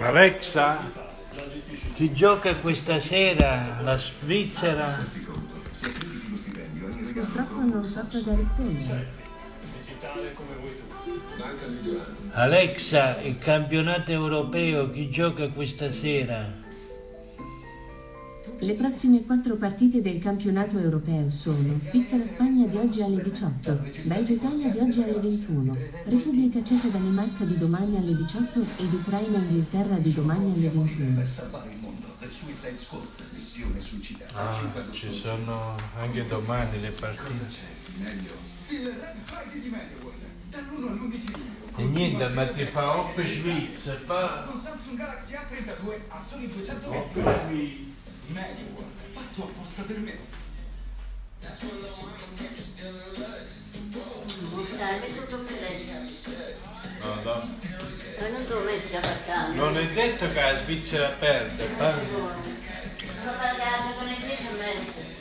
Alexa, chi gioca questa sera? La Svizzera? Purtroppo non so cosa rispondere. Alexa, il campionato europeo, chi gioca questa sera? Le prossime quattro partite del campionato europeo sono Svizzera-Spagna di oggi alle 18, Belgio-Italia di oggi alle 21, Repubblica Ceca-Danimarca di domani alle 18 ed Ucraina-Inghilterra di domani alle 21. Ah, ci sono anche domani le partite. E niente, ma ti fa Oppe Svizzera, pa... Un Samsung Galaxy A32 a soli 200 Oppe euro. Mediaworld, fatto apposta per me. Dai, messo sotto un letto. No, no. Ma non a è detto che la Svizzera perde, pa. Ma pagate con le 10 e mezzo.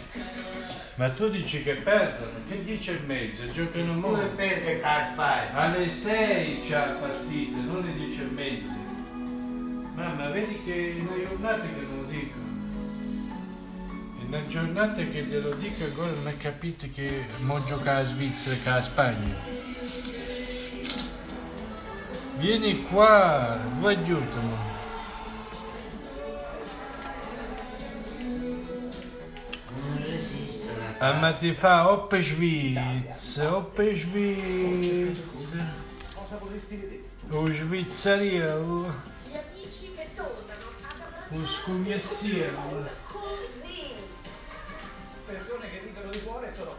Ma tu dici che perdono, che 10 e mezza, giocano Pure molto. perde con la Spagna. Alle 6 c'è la partita, non alle 10 e mezza. Mamma, vedi che è una giornata che non una giornata che glielo dico ancora non ha capito che mo gioca a Svizzera che a Spagna. Vieni qua, vuoi aiutami. Ah, ma ti fa Oppe Svizzera, Oppe Svizzera. O Svizzariello, o Scugnaziello.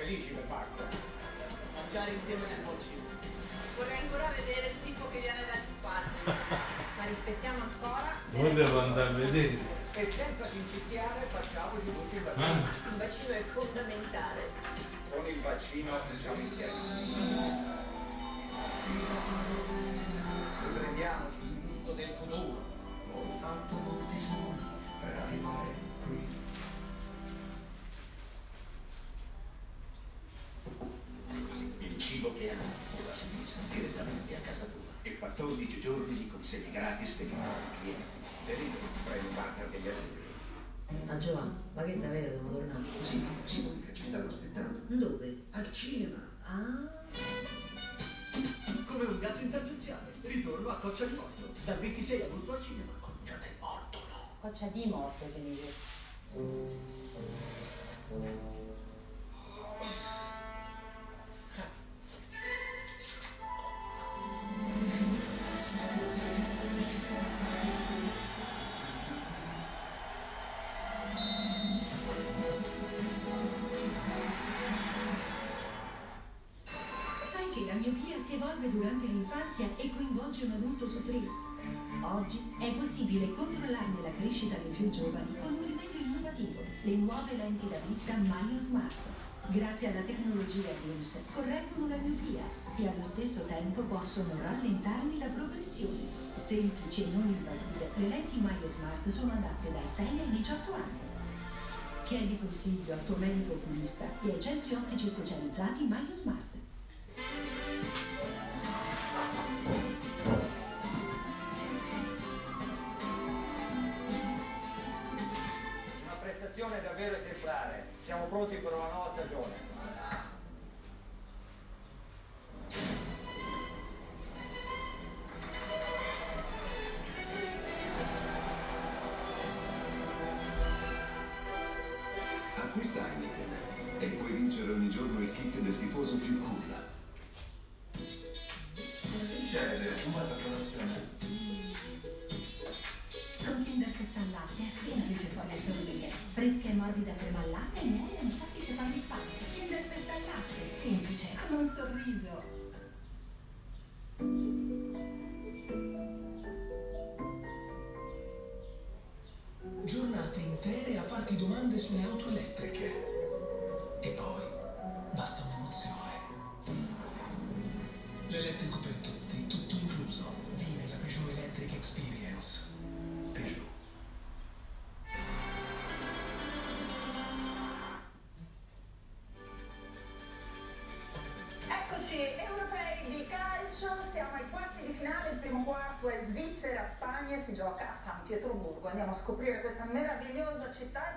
Felici per Marco. Mangiare insieme nel bolcino. Vorrei ancora vedere il tipo che viene dagli spazi. Ma rispettiamo ancora Ora devo andare a vedere. E senza cincicchiare facciamoci tutti il vaccino. Ah, il vaccino è fondamentale. Con il vaccino siamo insieme. Riprendiamoci il gusto del futuro. Ho fatto molti sogni per arrivare giorni di gratis per i nuovi clienti. Perito, prendi un partner degli azzurri. Ma Giovanni, ma che davvero dobbiamo tornare? Sì, sì, Monica, ci stanno aspettando. Dove? Al cinema. Ah, Come un gatto in tangenziale. Ritorno a Coccia di Morto. Dal 26 agosto al cinema. Già del morto, no. Coccia di morto si dice. Coinvolge un adulto su tre? Oggi è possibile controllarne la crescita dei più giovani con un rimedio innovativo, le nuove lenti da vista Maio Smart. Grazie alla tecnologia BLUS correggono la miopia e allo stesso tempo possono rallentarne la progressione. Semplici e non invasive, le lenti Maio Smart sono adatte dai 6 ai 18 anni. Chiedi consiglio al tuo medico oculista e ai centri ottici specializzati Maio Smart. protuberonotic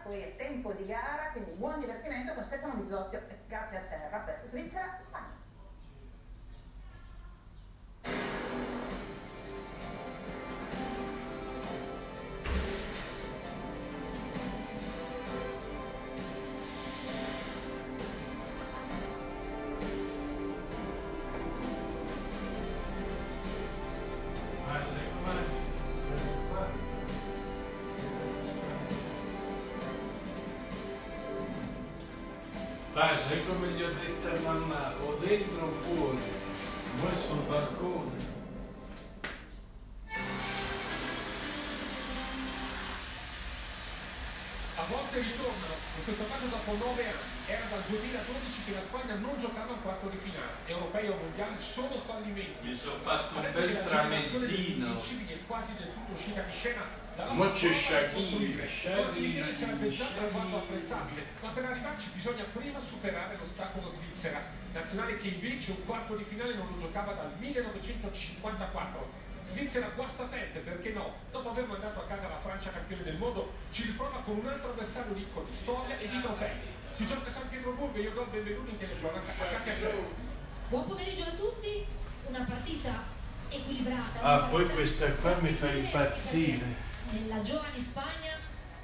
poi è tempo di gara, quindi buon divertimento con Stefano Bizzotti e Gatti a Serra per Svizzera-Spagna. Ma Sai come gli ho detto a mamma, o dentro o fuori, voi sul balcone. A volte ritornano, in questo caso dopo 9 anni. Era dal 2012 che la Spagna non giocava un quarto di finale. Europei o mondiali solo fallimenti. Mi sono fatto un bel tramezzino. è quasi del tutto uscita di scena. Mo c'è fatto apprezzabile, ma per arrivarci bisogna prima superare l'ostacolo Svizzera, nazionale che invece un quarto di finale non lo giocava dal 1954. Svizzera guasta teste, perché no? Dopo aver mandato a casa la Francia campione del mondo, ci riprova con un altro avversario ricco di storia e di trofei. Si gioca a San Pietroburgo e io do il benvenuto in televisione a Katia Serra. Buon pomeriggio a tutti, una partita equilibrata. Ah, poi questa qua mi fa impazzire. Nella giovane Spagna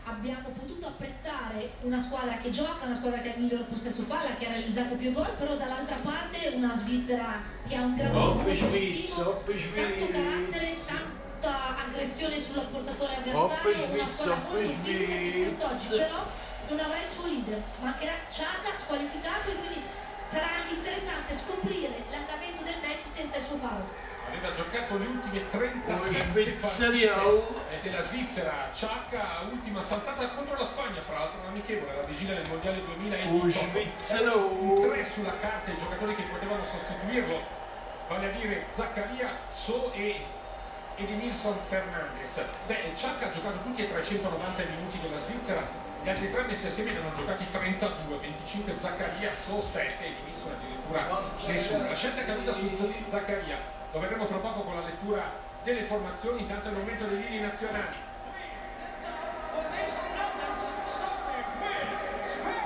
abbiamo potuto apprezzare una squadra che gioca, una squadra che ha il miglior possesso palla, che ha realizzato più gol, però dall'altra parte una Svizzera che ha un grandissimo Schwitz, obiettivo, tanto carattere, tanta aggressione sull'apportatore Oppi avversario, una squadra molto fisica che quest'oggi però non avrà il suo leader, mancherà Ciaga squalificato e quindi sarà anche interessante scoprire l'andamento del match senza il suo palo. Aveva giocato le ultime 37 Un partite svizzeriolo. e della Svizzera, Ciacca, ultima saltata contro la Spagna, fra l'altro un amichevole, la vigilia del Mondiale 2018. Un svizzero. Tre sulla carta i giocatori che potevano sostituirlo, vale a dire Zaccaria, So e Edmilson Fernandez. Beh, Ciacca ha giocato tutti e 390 minuti della Svizzera, gli altri tre messi assieme ne hanno giocati 32, 25 Zaccaria, So 7 e Edmilson addirittura nessuno. La scelta è caduta su Zaccaria, lo vedremo fra poco con la lettura delle formazioni, intanto è il momento dei linee nazionali.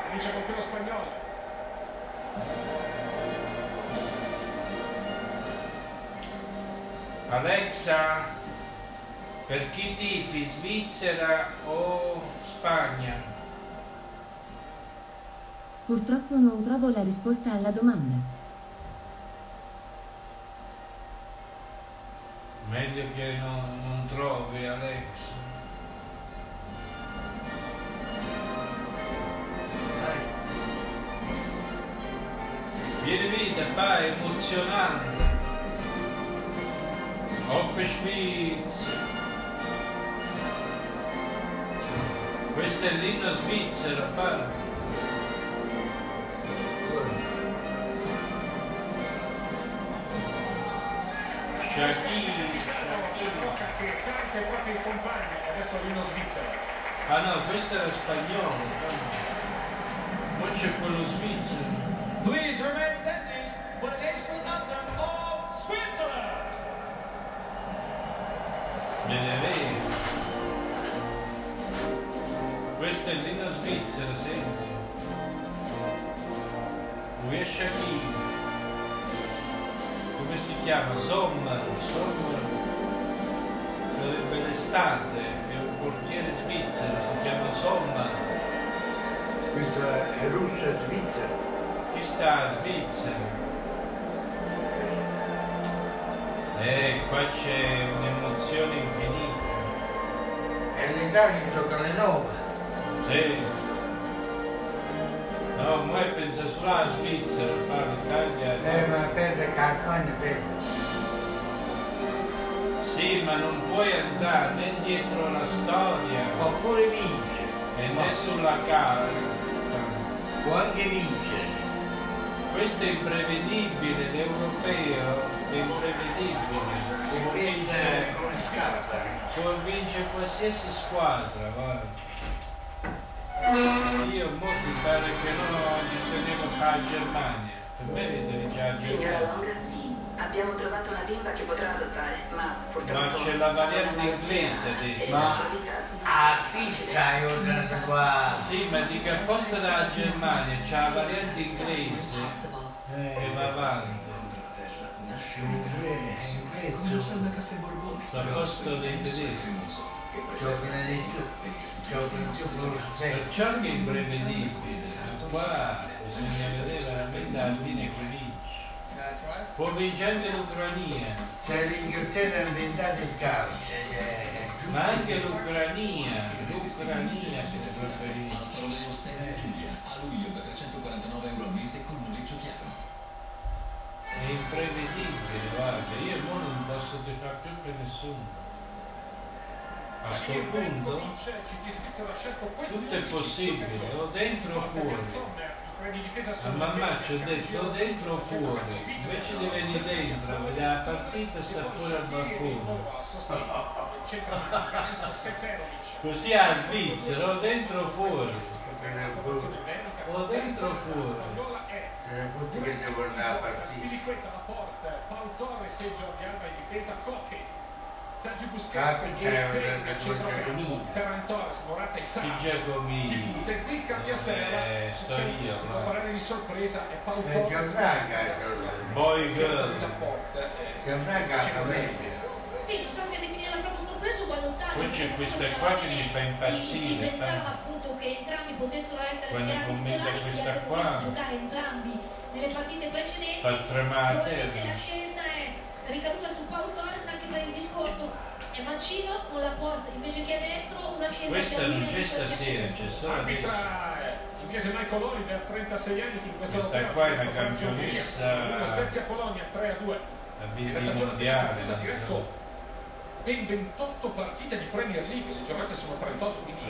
Comincia con quello spagnolo. Alexa, per chi tifi Svizzera o Spagna? Purtroppo non trovo la risposta alla domanda. Meglio che non, non trovi Alexa. Vieni vita, è emozionante. Hoppe Schwitz. Questo è l'inno svizzero, pa. Shakir, Shakir. Tocca che canta proprio il compagno, adesso l'inno svizzero. Ah no, questo era spagnolo. Poi c'è quello svizzero. Please remain Svizzero, senti. Lui è Shakir. Come si chiama? Sommer. Sommer. Sarebbe l'estate. È un portiere svizzero, si chiama Sommer. Questa è Russia Svizzera. Chi sta a Svizzera? Eh, qua c'è un'emozione infinita. E l'Italia gioca alle 9. Sì. No, ma pensa solo alla Svizzera, ma l'Italia... Eh, ma perde la Spagna perde. Sì, ma non puoi andare né dietro la storia Oppure vince. e né sulla carta. Può anche vincere. Questo è imprevedibile, l'europeo è imprevedibile. Può Vince vincere, come scappa. può vincere qualsiasi squadra, guarda. Io mo ti pare che non ci tenevo qua a Germania. Per me vedevi già a Signora giocare. Longa, sì. Abbiamo trovato una bimba che potrà adottare, ma purtroppo... Ma c'è la variante inglese ordinato adesso. Ma- A pizza è ordinata qua. Sì, ma dico al posto della Germania c'è la variante inglese che va avanti. Nasce un inglese, come la salda caffè Borbone. Al posto dei tedeschi. Più. Più con lo stesso. Perciò che è imprevedibile. Qua bisogna vedere veramente alla fine chi vince. Può vincere anche l'Ucraina, Se l'Inghilterra ha inventato il calcio, eh, ma anche l'Ucraina, l'Ucraina che Stereo Giulia, a luglio da 349 euro al mese con noleggio chiaro. È imprevedibile, guarda, io non posso ti fare più per nessuno. A sto punto tutto è possibile, o dentro o fuori. A mamma ci ho detto o dentro o fuori, invece di venire dentro a vedere la partita sta fuori al balcone. Così a Svizzera, o dentro o fuori. O dentro o fuori. se ne fosse che si la partita. Paul Torres e Alba in difesa, Cocche. Sergio Busquets e cosa centrocampo. Giacomini. Ferran Torres, Morata e Sara. Giacomini? Del qui cambia serra. Eh, io, si può parlare di sorpresa e Paul Eh, Torres. Gianfranca, Boy girl. Gianfranca fa meglio. Sì, non so se definirla proprio sorpresa o ballottaggio. Poi c'è questa qua che mi fa Si, si impazzire. pensava tanto. appunto che entrambi potessero essere Quando schierati titolari, questa qua, giocare entrambi nelle partite precedenti. Fa tremare la scelta è ricaduta su Paolo Torres per il discorso è Mancino con la porta invece che a destro una scelta Questa che ha non c'è stasera, c'è solo. Arbitra eh, l'inglese Michael Oliver, 36 anni, che in questo Questa qua è ha una campionessa Ungheria. Spezia Polonia 3 a 2. La via mondiale. Non diretto so. ben 28 partite di Premier League, le giornate sono 38, quindi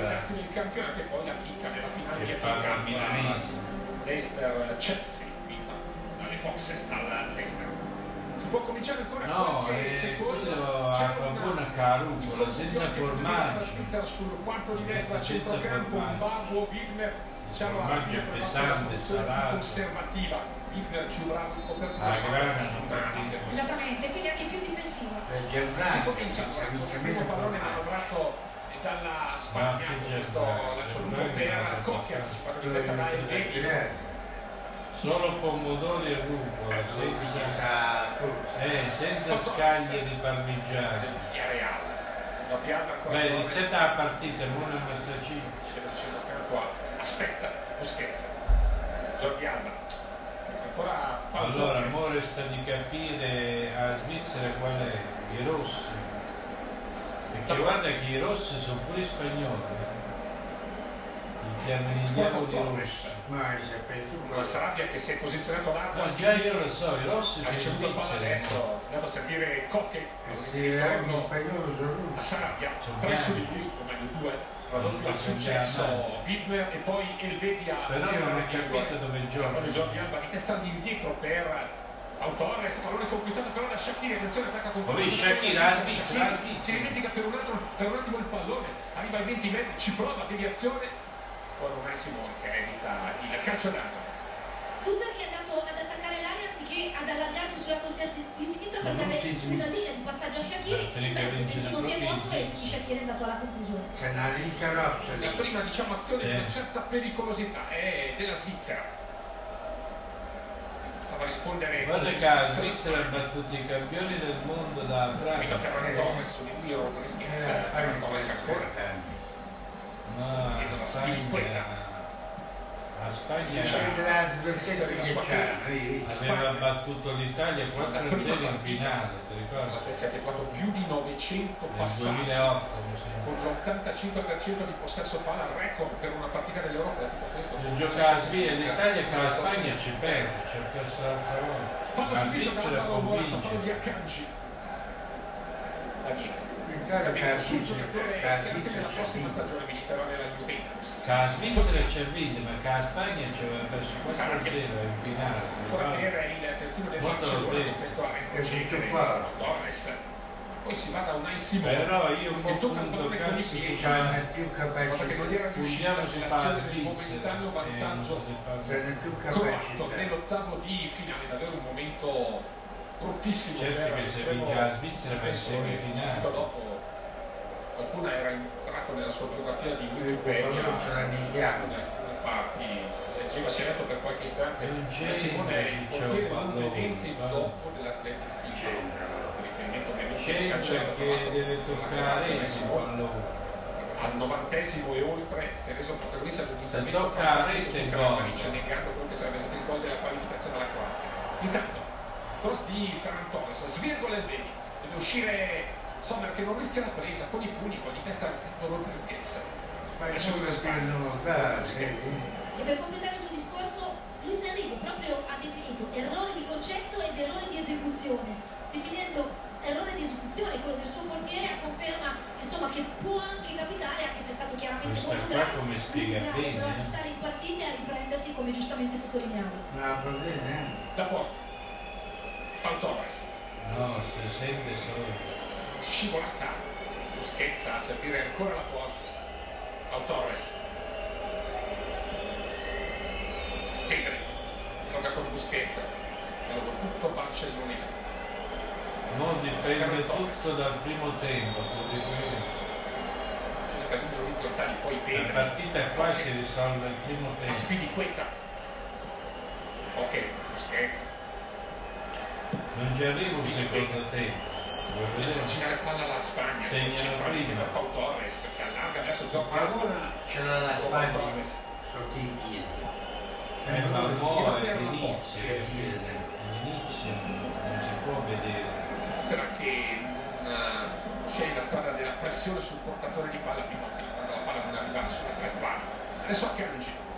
ragazzi del campionato e poi la chicca nella finale Che parla FA Cup, milanese. Leicester Chelsea, vinta dalle Foxes dalla Leicester. Si può cominciare ancora No, qualche è secondo. C'è una- buona carucola, senza formaggio. Sul quarto di destra, Senza centrocampo. Babuo, Wigner. Diciamo formaggio fine è la pesante, salato. conservativa. Wigner più bravo in copertura. La grana. Esattamente, quindi anche più difensiva. Per Si Gianfranca, comincia ci con il inizialmente primo pallone manovrato dalla Spagna, questo è cosa per Cocchi, fare. anticipato di questa da si tirare. Solo pomodori e rucola, senza, Senza cosa. eh, senza scaglie di parmigiano. Beh, iniziate la partita, buona. C'è A. Aspetta, Alba. Ancora Paolo Allora, Torres. mo resta di capire a Svizzera qual è, i rossi. Perché guarda che i rossi sono pure spagnoli. Eh. Li chiamano i diavoli rossi. Ma c'è penso Con Sarabia che si è posizionato largo No, a già io lo so, i rossi Ha sono ricevuto il palla a svizzeri. destro, andiamo a servire Cocche. che se anche in spagnolo sono A russi. Sarabia, Sono tre su di lui, o meglio due. Possono successo Widmer e poi Elvedi a Però non ho capito dove gioca. Poi Jordi Alba di testa indietro per Autorres, pallone conquistato però da Shakiri, attenzione attacca con la Svizzera, la Svizzera. Si dimentica per un, altro, per un attimo il pallone, arriva ai 20 metri, ci prova, deviazione, poi Ronessimo che evita il calcio d'angolo. Tudor che è andato ad attaccare l'area anziché ad allargarsi sulla corsia si- di sinistra per Ma non dare si una linea di passaggio a Shakiri, nessuno si è mosso e Shakiri è andato alla conclusione. C'è una lista rossa La prima diciamo azione di Eh. una certa pericolosità è della Svizzera. Stava a rispondere Guarda con che la Svizzera. Ha battuto i campioni del mondo da Francia. Ferran Torres su di lui Rodriguez, Eh, la Spagna Ferran Torres è ancora. No, la Spagna, la Spagna C'è la aveva battuto l'Italia 4-0 in finale, ti La ricordi? Svezia ha effettuato più di 900 Nel passaggi 2008 mi sembra. con l'85% di possesso palla, record per una partita dell'Europa. Tipo questo. Se gioca la Svizzera, l'Italia che la Spagna ci perde, ci ha perso l'altra volta. La subito fallo di convince. Akanji. Daniele. L'Italia la giocatore che la c'è prossima stagione militerà nella Juventus. Che la Svizzera ha vinto, ma che la Spagna ci aveva perso 4-0 in finale. ricordi? per il terzino del Molto Barcellona, costretto a fa? Torres. Poi si va da Unai Simone. Però io un po' punto pallone con i cazzo piedi. su C'hanno il più era riuscita Puntiamo su Svizzera. vantaggio e non so di parlare. C'hanno il più croato capacità. nell'ottavo di finale, davvero un momento bruttissimo Certo per che se vince la Svizzera va in difensore. semifinale. Dopo qualcuno era entrato nella sua biografia di Wikipedia da parti si leggeva letto per qualche istante Non c'è Simone è il niente, portiere c'è un va. zoppo dell'Atletic Club per riferimento ovviamente al cancello che deve toccare il pallone. al novantesimo e oltre si è reso protagonista di un intervento la fantastico rete, su gol. Kramaric, negando quello che sarebbe stato il gol della qualificazione alla Croazia intanto cross di Ferran Torres svirgola il vedi deve uscire Sommer che non rischia la presa con i pugni con di testa Rodriguez Ma è solo non dà, Busquets. E per completare il tuo discorso, Luis Enrique proprio ha definito errore di concetto ed errore di esecuzione, definendo errore di esecuzione quello del suo portiere a conferma insomma, che può anche capitare, anche se è stato chiaramente Questa molto grave, come spiega lunga, bene, a eh. stare in partita e a riprendersi come giustamente sottolineato. Non ha problemi neanche. da porta Pau Torres No, se sente solo. Scivolata Busquets a servire ancora la porta Pau Torres Pedri gioca con Busquets allora tutto barcellonista Mo dipende tutto dal primo tempo, tu dico io. cerca linee orizzontali poi La Pedri partita qua si risolve al primo a tempo. Spiliqueta ok Busquets. Non ci arriva un secondo tempo. Vuoi girare palla alla Spagna prima. per Pau Torres che allarga adesso gioca Allora ce l'ha la Spagna Torres sotto i piedi. Eh, ma mo è l'inizio, tira. l'inizio non si può vedere. Sarà che non sceglie la strada della pressione sul portatore di palla prima quando la palla non arriva sulla tre quarti. Adesso a Kanji.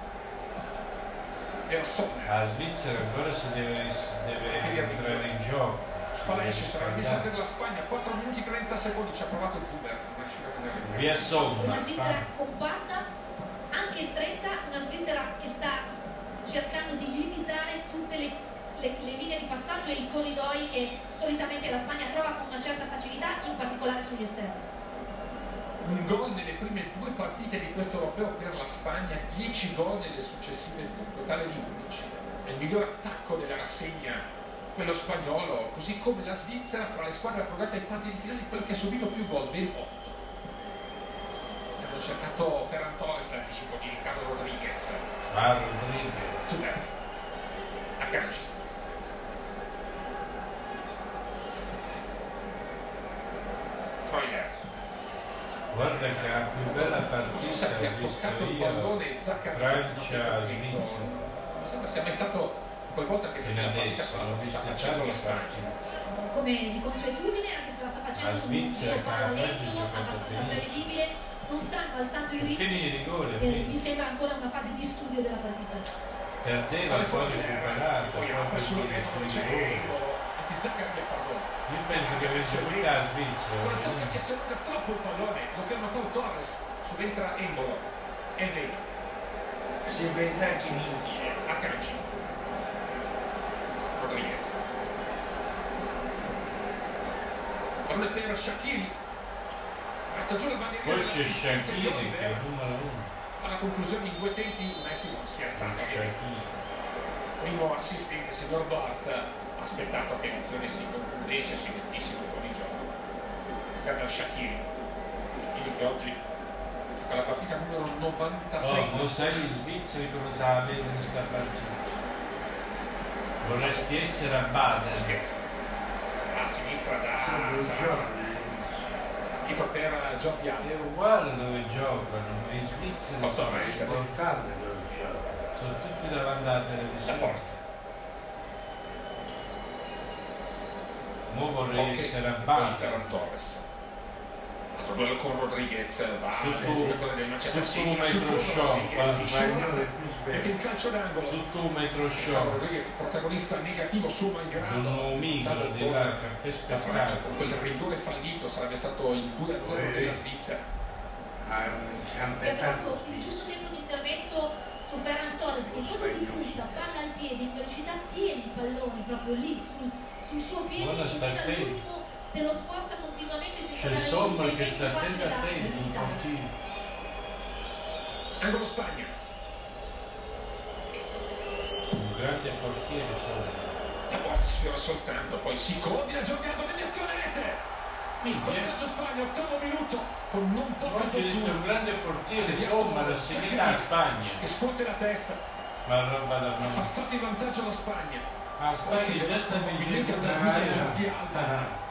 La Svizzera ancora si deve, deve entrare in gioco. Esce, sarà riscaldare. mister della Spagna, 4 minuti e 30 secondi, ci ha provato Zuber, non riuscirà a tenere il Via Somma. Una Svizzera compatta, anche stretta, una Svizzera che sta cercando di limitare tutte le, le- le linee di passaggio e i corridoi che solitamente la Spagna trova con una certa facilità, in particolare sugli esterni. Un gol nelle prime due partite di questo europeo per la Spagna, 10 gol nelle successive due, un totale di 11. È il miglior attacco della rassegna, quello spagnolo, così come la Svizzera fra le squadre approdate ai quarti di finale, quello che ha subito più gol, ben 8. Hanno cercato Ferran Torres l'anticipo di Riccardo Rodriguez. Ah, Rodriguez. Super. A Kanji. Freuler. Guarda che la più bella partita che ha toccato il pallone Zaccaria Francia-Svizzera. Mi sembra sia mai stato volte che partita adesso, sta l'ho vista facendo la Spagna. Come di consuetudine, anche se la sta La facendo su un che lento, giocato abbastanza prevedibile, non stanno alzando i ritmi. rigore, Eh, mi sembra ancora una fase di studio della partita. Perdeva poi fuori, recuperato proprio sul pardon. Io penso che avesse vinto la Svizzera. Con Zaccaria si allunga troppo il pallone, lo ferma Pau Torres, subentra Engolo. Henry Si vedrà chi vince. a Kanji. Rodriguez. Pallone per Shakiri. Resta giù la bandiera Poi c'è interiore, che è numero uno. alla conclusione in due tempi Messi non si è alzato primo assistente signor Bart ha aspettato che l'azione si concludesse si mettessimo fuori gioco serve Shakiri quindi che oggi gioca la partita numero 96 Oh, lo sai gli svizzeri come sa vedere questa partita? Vorresti essere a Baden. Scherzo. a sinistra da giorni. dietro per Giordi È Alli uguale dove giocano, ma i svizzeri Possono sono, essere. Importante quello che gioca. sono tutti davanti alla la televisione. porta Mo vorrei Ok, essere a Baden. Torres altro duello con Rodriguez va Su alle tu- giocatore del Manchester su City, tu metro è sbello. mette in calcio d'angolo Su tu metro show. Rodriguez, protagonista negativo suo malgrado. Un migro di con là che Francia con spettacolo. quel rigore fallito sarebbe stato il 2-0 Eh. della Svizzera. Ha un E ha campettato trovato il giusto tempo di intervento su Ferran Torres che quando ti punta palla al piede in velocità tiene i palloni proprio lì sul, sul suo piede Guarda, e fino all'ultimo te lo sposta continuamente C'è Sommer che sta attento attento, un limitare. portiere. Angolo Spagna. Un grande portiere sono. La porta sfiora soltanto, poi si coordina, Alba, deviazione rete! Vantaggio Spagna, ottavo minuto, con non poca Oggi ho detto un grande portiere, somma la segnata a Spagna. E scuote la testa, Ma roba da ha me. passato in vantaggio la Spagna. Ah, Spagna già sta vincendo Probabilmente una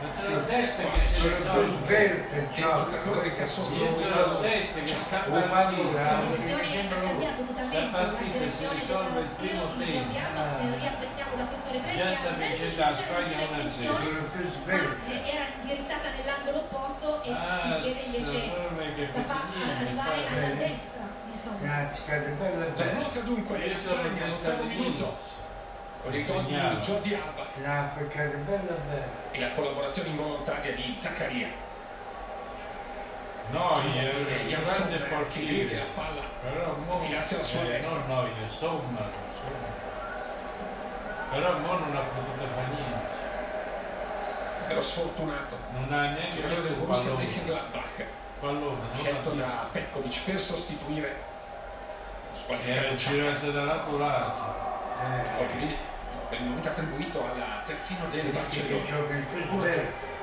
Ma te l'ho detto che si sono risolve. sverte, È un gioca, giocatore che sta Io te l'ho detto che sta partita. La partita si risolve il primo tempo. Eh, Già sta vincendo in la Spagna una 1-0. direzione, sono più ma sverte. era indirizzata nell'angolo opposto e Ah, il piede invece non fa arrivare alla destra Grazie, bella La bella. sblocca dunque Io detto all'ottavo minuto, Segnalo. Jordi Alba L'Africa è bella bella. e la collaborazione involontaria di Zaccaria. Neuer, E un Jan grande vede portiere. la palla Però mo, infilarsi alla sua eh, destra. non Neuer, Sommer. Però mo non ha potuto fare niente. Però sfortunato. Non ha neanche visto del il pallone. Pallone, scelto da. Petkovic per sostituire Era girato da lato lato. Poi per il momento attribuito alla terzino del Che Barcellona. gioca in più sverte.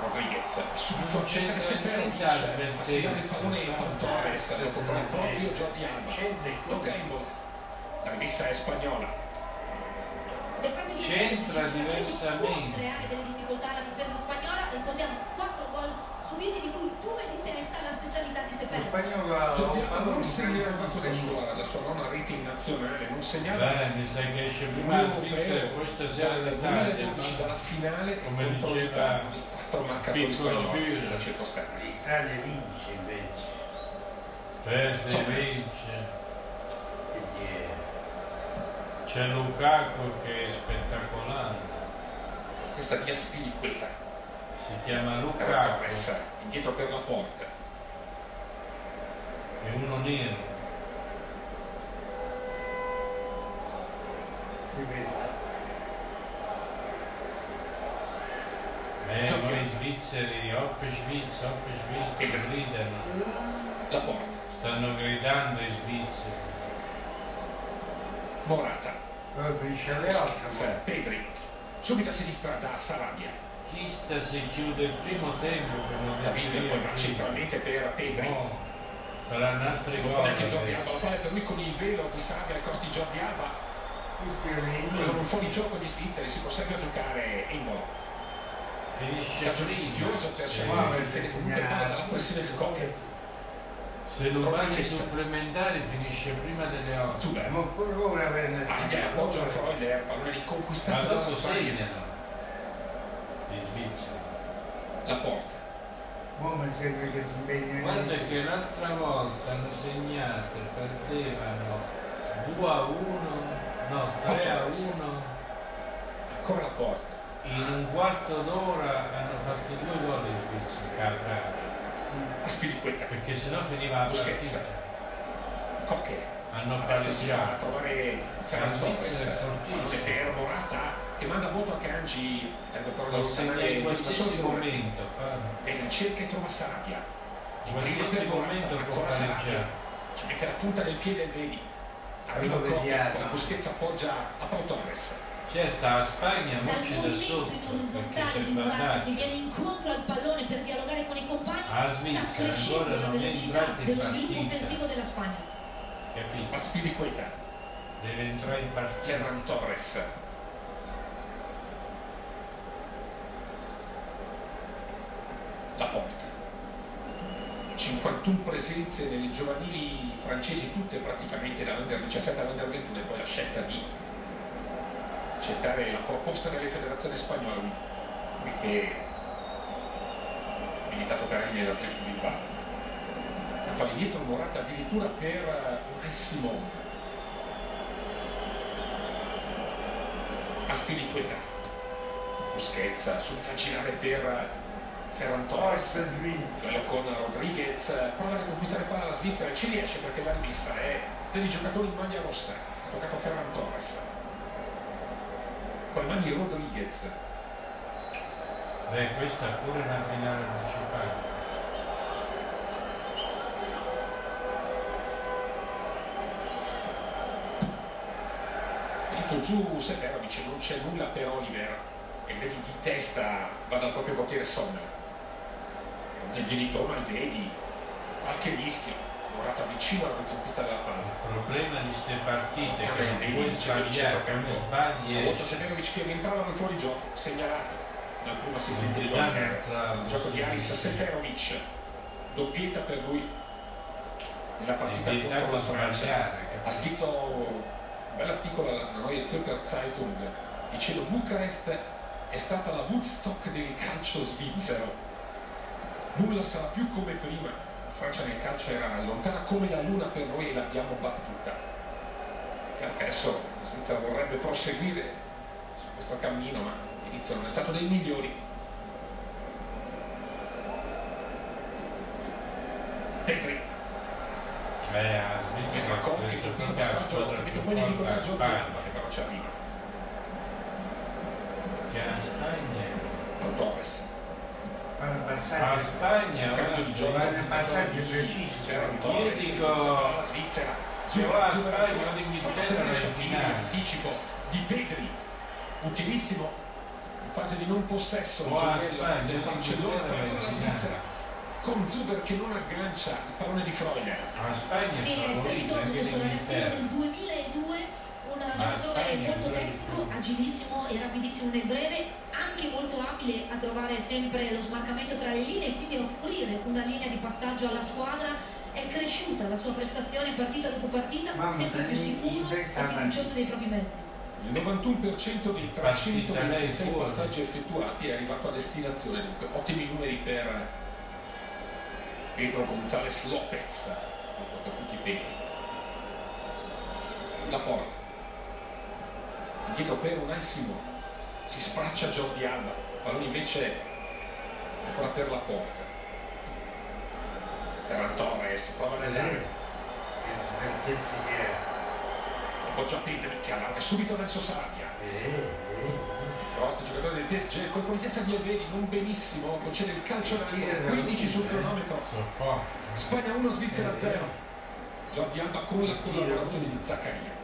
Rodriguez subito Non cerca c'entra Seferovic niente, a sfidare il pallone con Torres però sì. proprio Jordi Alba tocca in bola la rimessa è spagnola C'entra diversamente. creare delle difficoltà alla difesa spagnola ricordiamo 4 gol subiti di cui 2 di testa la senza una cosa difesa. sua la sua nona rete in nazionale non segnava Beh, mi sa che esce prima la Svizzera e poi stasera dal l'Italia. 2012 dalla finale Come contro diceva l'Italia, quattro marcatori Piccolo Führer. nella circostanza L'Italia vince invece. Per se Sommer. vince. E? C'è Lukaku che è spettacolare. questa via Spiliqueta Si chiama Lukaku. Torres indietro per la porta È uno nero. Si vede. Eh, noi svizzeri, Oppe Schwitz, Oppe Schwitz, gridano. la porta Stanno gridando i svizzeri. Morata Poi finisce alle 8. Busquets, Pedri subito a sinistra da Sarabia Chista si chiude il primo tempo che non David poi va centralmente per Pedri No, saranno altri Non gol. neanche Jordi. Alba, la palla per lui con il velo di Sarabia ai costi Jordi Alba con un fuorigioco di Svizzera si prosegue a giocare in gol Finisce rischioso per Coque Se lo vai ai supplementari finisce prima delle 8. Zuber Ma pure ora avere Spagna appoggia a. Freuler pallone Ma riconquistato dopo dalla Spagna segnano. Gli svizzeri. la porta Mo mi serve che si impegni. Guarda che l'altra volta hanno segnato, perdevano 2 a 1, no 3 a 1. ancora la porta In un quarto d'ora hanno fatto due gol in Svizzera, che a Francia. a Spiliqueta Perché sennò finiva la partita. Coque Hanno Ferran La Svizzera è fortissima. pallone per Che manda molto a Kanji giocare Lo segna in qualsiasi momento. eh. e ricerca e trova Sarabia In qualsiasi momento può pareggiare. ci mette la punta del piede e vedi arriva vediamo. con la Busquets appoggia a Pau Torres Certo, la Spagna dal muoce da sotto perché c'è il vantaggio. viene incontro al pallone per dialogare con i compagni Ah, sta Svizzera ancora la non è velocità entrata in partita. offensivo della Spagna Capito? a Spiliqueta Deve entrare in partita. Ferran Torres la porta 51 presenze nelle giovanili francesi tutte praticamente dall'Under 17 all'Under 21 e poi la scelta di accettare la proposta delle federazioni spagnole lui che è militato anni nell'Atletico Bilbao poi dietro Morata addirittura per Unai Simon. A Spiriqueta Busquets sul cancellare per Ferran Torres con Rodriguez prova a riconquistare palla la Svizzera e ci riesce perché la rimessa è per i giocatori in maglia rossa. Ha toccato a Ferran Torres. Poi mani Rodriguez. Beh, questa è pure una finale anticipata. Tirato giù Seferovic, non c'è nulla per Oliver. E vedi di testa va dal proprio portiere Sommer. Nel di ritorno al vedi qualche rischio, Morata vicino alla conquista della palla. Il problema di queste partite è che non puoi sbagliare, come sbagli Una volta esci. Seferovic che rientrava dal fuorigioco, segnalato dal primo assistente di. Il gioco di Aris Seferovic, doppietta per lui nella partita È contro la Francia. Ha scritto un bell'articolo alla Neue Zürcher Zeitung dicendo Bucarest è stata la Woodstock del calcio svizzero. Nulla sarà più come prima. La Francia nel calcio era lontana come la luna per noi e l'abbiamo battuta. E anche adesso la Svizzera vorrebbe proseguire su questo cammino, ma l'inizio non è stato dei migliori. Petri Eh, a Svizzera Ecco, questo la passaggio più forte difficoltà a il gioco Spagna. che però ci arriva. Che a Spagna Torres. A Spagna gioco. fanno passaggi. Torres, Io dico- Svizzera. se va a Spagna o giù- l'Inghilterra forse va in riesce a finire finale. Anticipo di Pedri. Utilissimo. In fase di non possesso. O a Spagna, del Barcellona. Poi la. Svizzera. Con Zuber che non aggancia il pallone di Freuler. A Spagna è favorita anche l'Inghilterra. del 2002 un giocatore molto tecnico, agilissimo e rapidissimo nel breve, anche molto abile a trovare sempre lo smarcamento tra le linee e quindi offrire una linea di passaggio alla squadra. È cresciuta la sua prestazione partita dopo partita, Mamma sempre più sicuro e più a fiducioso dei propri mezzi. Il 91% dei Partita lei 326 fuori. passaggi effettuati è arrivato a destinazione, dunque ottimi numeri per Pedro González Lopez, per tutti i peli. La porta. Indietro per Unai Simon. Si spraccia Jordi Alba, pallone invece ancora per la porta. Ferran Torres prova a Vedete? vedere. Che smertezze che è. Appoggia Pedri che allarga subito verso Sarabia. Eh, eh, Cross, giocatore del PSG, colpo di testa di Everi, non benissimo, concede il calcio da da 15 sul eh. cronometro. Spagna 1, Svizzera 0. Jordi Alba con la collaborazione di Zaccaria.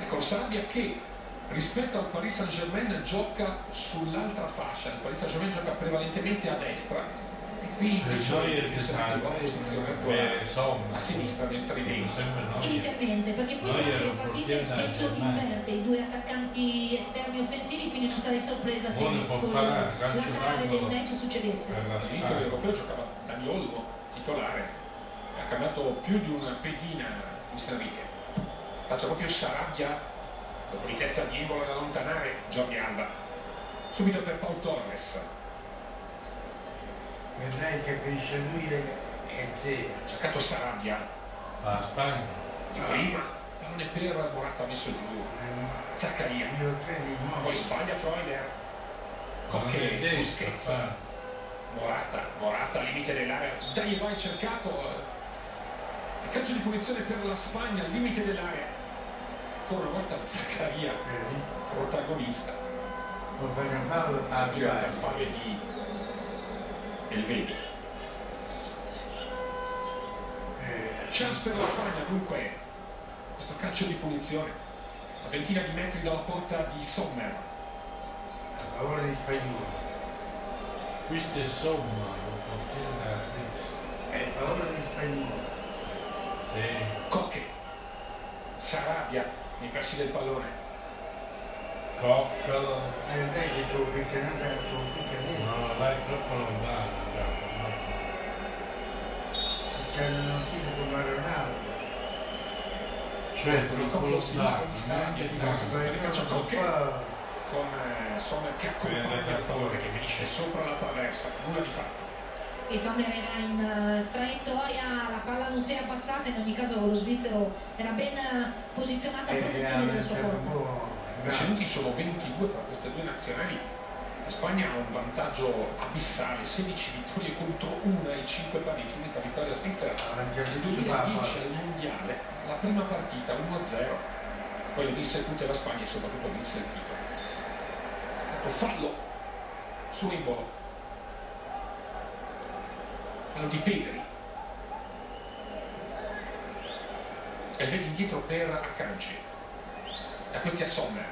Ecco, Sarabia che rispetto al Paris Saint-Germain gioca sull'altra fascia, il Paris Saint-Germain gioca prevalentemente a destra e qui invece Neuer che salta, posizione eh, attuale Sommer. a sinistra del tridente. Inizialmente, perché poi durante le partite spesso inverte i due attaccanti esterni offensivi, quindi non sarei sorpresa se la calcio finale del match succedesse. per la All'inizio dell'Europeo giocava Dani Olmo, titolare, e ha cambiato più di una pedina Luis Enrique. Faccia proprio Sarabia, dopo di testa di Embolo ad allontanare Jordi Alba. Subito per Paul Torres, Vedrai che capisce lui è zero. cercato Sarabia, La Spagna. di prima, pallone per Morata messo giù, Eh, Zaccaria, poi sbaglia Freuler, Non Cocche, Busquets, fa. Morata, Morata al limite dell'area, dai e vai cercato, il calcio di punizione per la Spagna al limite dell'area, ancora una volta Zaccaria, Vedi? protagonista, fare a fallo di Elvedi. Eh, Chance per la Spagna dunque, questo calcio di punizione, a ventina di metri dalla porta di Sommer, a favore di spagnolo. Questo è Svizzera. È a favore di spagnolo. Sì. Cocche, Sarabia nei pressi del pallone, Coccolo. Eh, Vedrai che sono picchiata, sono picchiata. No, vai troppo lontano. Si c'hanno un tiro come Ronaldo. Cioè, Con troppo lontano. Spagnolo Cocche. qua. con eh, Sommer che accompagna il pallone che finisce sopra la traversa, nulla di fatto. Sommer era in eh, traiettoria, la palla non si è abbassata, in ogni caso lo svizzero era ben eh, posizionato a E certo porta. po'. I precedenti sono 22 tra queste due nazionali. La Spagna ha un vantaggio abissale, 16 vittorie contro una e 5 pareggi, l'unica vittoria svizzera nel 2010 al mondiale, la prima partita 1-0, poi vinse tutte la Spagna e soprattutto vinse il titolo. Ecco, fallo su Embolo. Di Pedri. E vedi indietro per Akanji. Da questi a Sommer.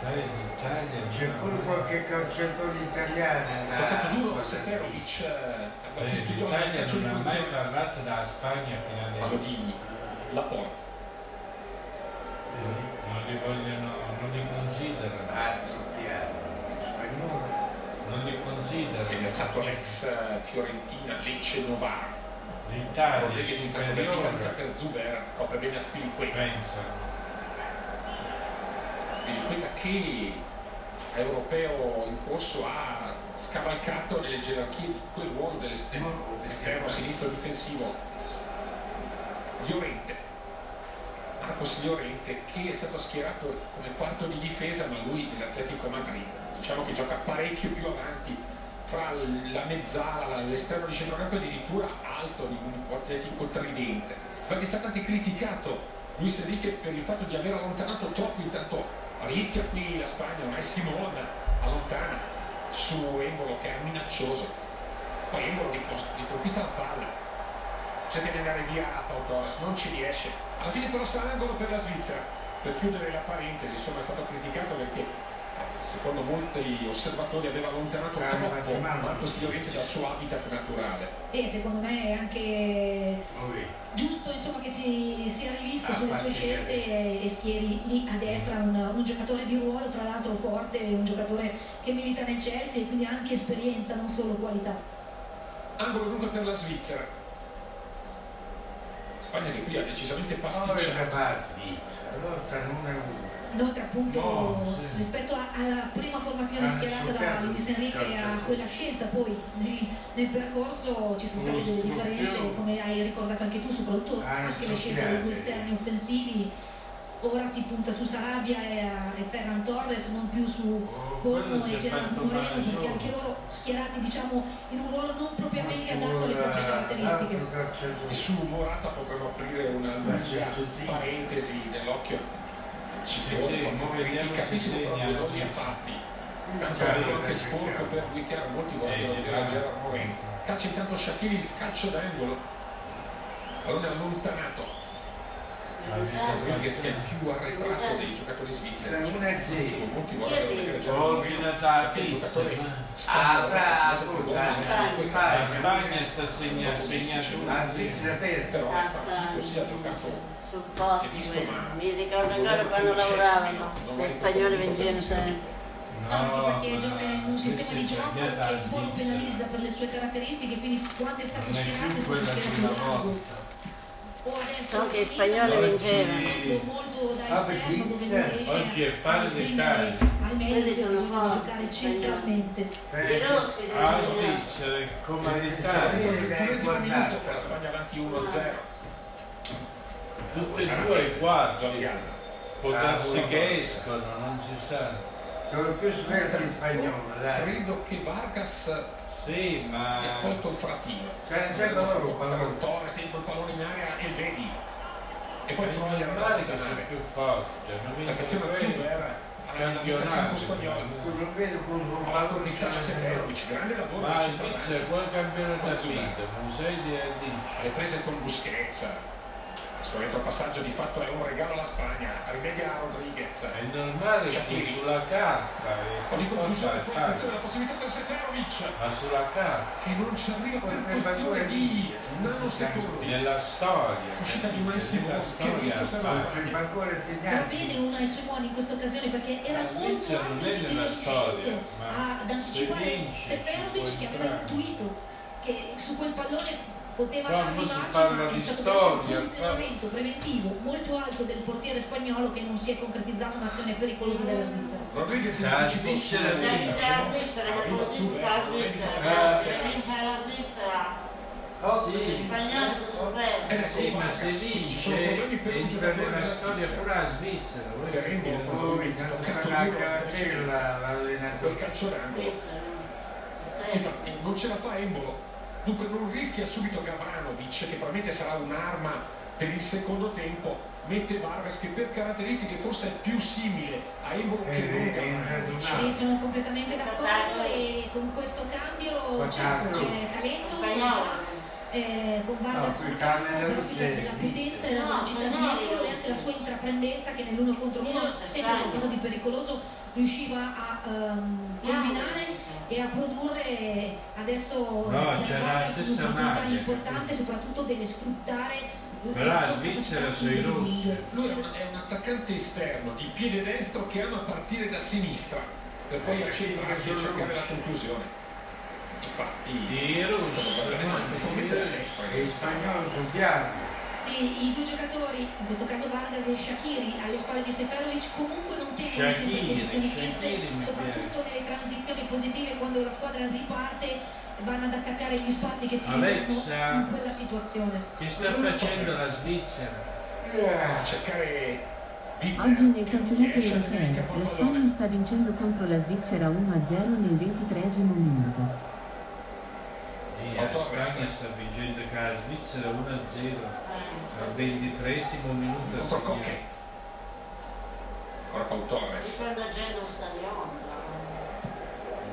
Sai, l'Italia C'è pure qualche calciatore italiano là. duro Seferovic. Eh, L'Italia non ha mai parlato della Spagna fino Parlo adesso. di Laporte. Non li vogliono, non li considerano. Ah, studiato. Spagnolo. Considerano. piazzato l'ex eh, Fiorentina, Lecce Novara. L'Italia è superiore. per Zuber, copre bene a Spiliqueta. Pensa. Spiliqueta che europeo in corso ha scavalcato nelle gerarchie di quel ruolo dell'esterno, esterno sinistro difensivo. Llorente, Marcos Llorente che è stato schierato come quarto di difesa ma lui nell'Atletico Madrid diciamo che gioca parecchio più avanti fra la mezzala, l'esterno di centrocampo addirittura alto di un atletico tridente. Infatti è stato anche criticato Luis Enrique per il fatto di aver allontanato troppo, intanto rischia qui la Spagna, ma è Simon allontana su Embolo che è minaccioso. Poi Embolo gli conquista la palla, cerca di andare via a Pau Torres, non ci riesce. Alla fine però sarà angolo per la Svizzera. Per chiudere la parentesi, insomma è stato criticato perché secondo molti osservatori aveva allontanato Ah, troppo. Marcos Llorente dal suo habitat naturale. Sì, secondo me è anche giusto insomma, che si sia rivisto Ah, sulle sue scelte e, e schieri lì a destra un, un giocatore di ruolo, tra l'altro forte, un giocatore che milita nel Chelsea e quindi ha anche esperienza, non solo qualità. Angolo dunque per la Svizzera. Spagna che qui ha decisamente pasticciato. va a Svizzera, allora e uno. Inoltre appunto No, sì. rispetto a- alla prima formazione Ah, schierata da Luis Enrique a certo. quella scelta poi nel, nel percorso ci sono state delle differenze, come hai ricordato anche tu, soprattutto Ah, anche le scelte dei due esterni offensivi. Ora si punta su Sarabia e, e Ferran Torres, non più su Oh, Bono si e Gerard Moreno, perché anche loro schierati diciamo in un ruolo non propriamente adatto alle proprie caratteristiche. E su Morata potremmo aprire una tutti. parentesi nell'occhio. Ci Sì, sì, mo vediamo se capisco segna. proprio non li ha fatti. Sarebbe anche sporco per Wicker, molti vogliono Eh, dire a Gerard Moreno. Calcia intanto Shakiri, il calcio d'angolo. Pallone allontanato. Rodriguez che è il più arretrato dei giocatori svizzeri. Uno e zero. Molti vogliono Moreno. Ordinata che pizza. Ah, bravo, Spagna, poi La Spagna. Spagna sta segna, segna La. Svizzera per però il Basta. partito si è giocato Sono forti quelli. ma- Mi ricordo ancora quando lavoravano. Gli spagnoli vincevano sempre. No, anche perché in un sistema di è gioco che un po' lo la penalizza per le sue caratteristiche, quindi quando è stato è schierato è stato schierato So che i spagnoli vincevano. Ah, Oggi è pari esprimere d'Italia. Quelli sono forti, centralmente. I rossi sono Svizzera, come l'Italia. il Spagna avanti 1-0 Tutte e due quarti. Goliardo. Può Ah, che escono, non si sa. Sono più svelti spagnoli, dai. credo che Vargas Sì, ma colto il fratino Cioè, nel senso loro parlano. Torres dentro il pallone in area e vedi e poi è Freud normale che sia più forte. cioè, Non mi perché azione Zuber campionato. spagnolo non vedi con un pallone Seferovic grande lavoro Ma il Svizzera centrocampo. quel campionato ha vinto, non sei di le dice. prese con Busquets il suo retropassaggio di fatto è un regalo alla Spagna rimedia a Rodriguez. È normale che sulla carta è con di confusione poi la possibilità per Seferovic ma sulla carta, che non ci arriva per Questo questione valore di di- nanosecondi. Nella storia, Uscita di? Massimo, nella che Spagna. Sembra ancora segnati. vede uno ai suoi buoni in questa occasione perché era La molto è di nella storia, riuscito ma ad anticipare Seferovic che aveva intuito che su quel pallone poteva Qua arrivarci, non si parla di stato storia, un posizionamento preventivo molto alto del portiere spagnolo che non si è concretizzato un'azione pericolosa della Svizzera. Rodriguez Svizzera su- vince. Vince la Svizzera, tu Zuber, la Svizzera. Oh, Gli sì. spagnoli sono superbi. Eh, Sì, ma se Ci sono vince entra nella storia Svizzera. pure la Svizzera. voi capite? L'allenatore. calcio d'angolo Svizzera. infatti non ce la fa Embolo dunque non rischia subito Gavranovic che probabilmente sarà un'arma per il secondo tempo mette Vargas che per caratteristiche forse è più simile a Embolo che non Gavranovic. Sì, sono completamente d'accordo e con questo cambio c'è talento, Spagnolo. Eh, con Vargas No, sul qui campo, Carmen però Dello si vede la stesso, potenza e la No, velocità non di Nicolo e anche la sua intraprendenza che nell'uno contro uno sempre qualcosa di pericoloso riusciva a ehm, combinare e a produrre adesso No, c'è la stessa maglia, importante soprattutto deve sfruttare Però la Svizzera capacità sui rossi. Lui è un, è un attaccante esterno di piede destro che ama partire da sinistra per poi Eh, accentrarsi sì, e cercare la conclusione. Infatti, I russi, questo va bene, no, in questo momento è a i- destra. E gli spagnoli sono bianchi. Sì, i due giocatori, in questo caso Vargas e Shakiri, alle spalle di Seferovic, comunque non tengono sempre posizioni fisse, soprattutto nelle transizioni positive quando la squadra riparte vanno ad attaccare gli spazi che si Alexa. in quella situazione. Che sta facendo la Svizzera? A cercare Oggi nel campionato europeo la Spagna sta vincendo contro la Svizzera 1-0 nel ventitreesimo minuto. Sì, la Spagna sta vincendo la Svizzera 1-0 al ventitresimo minuto a. Ora Pau Torres. Stanno agendo stadione.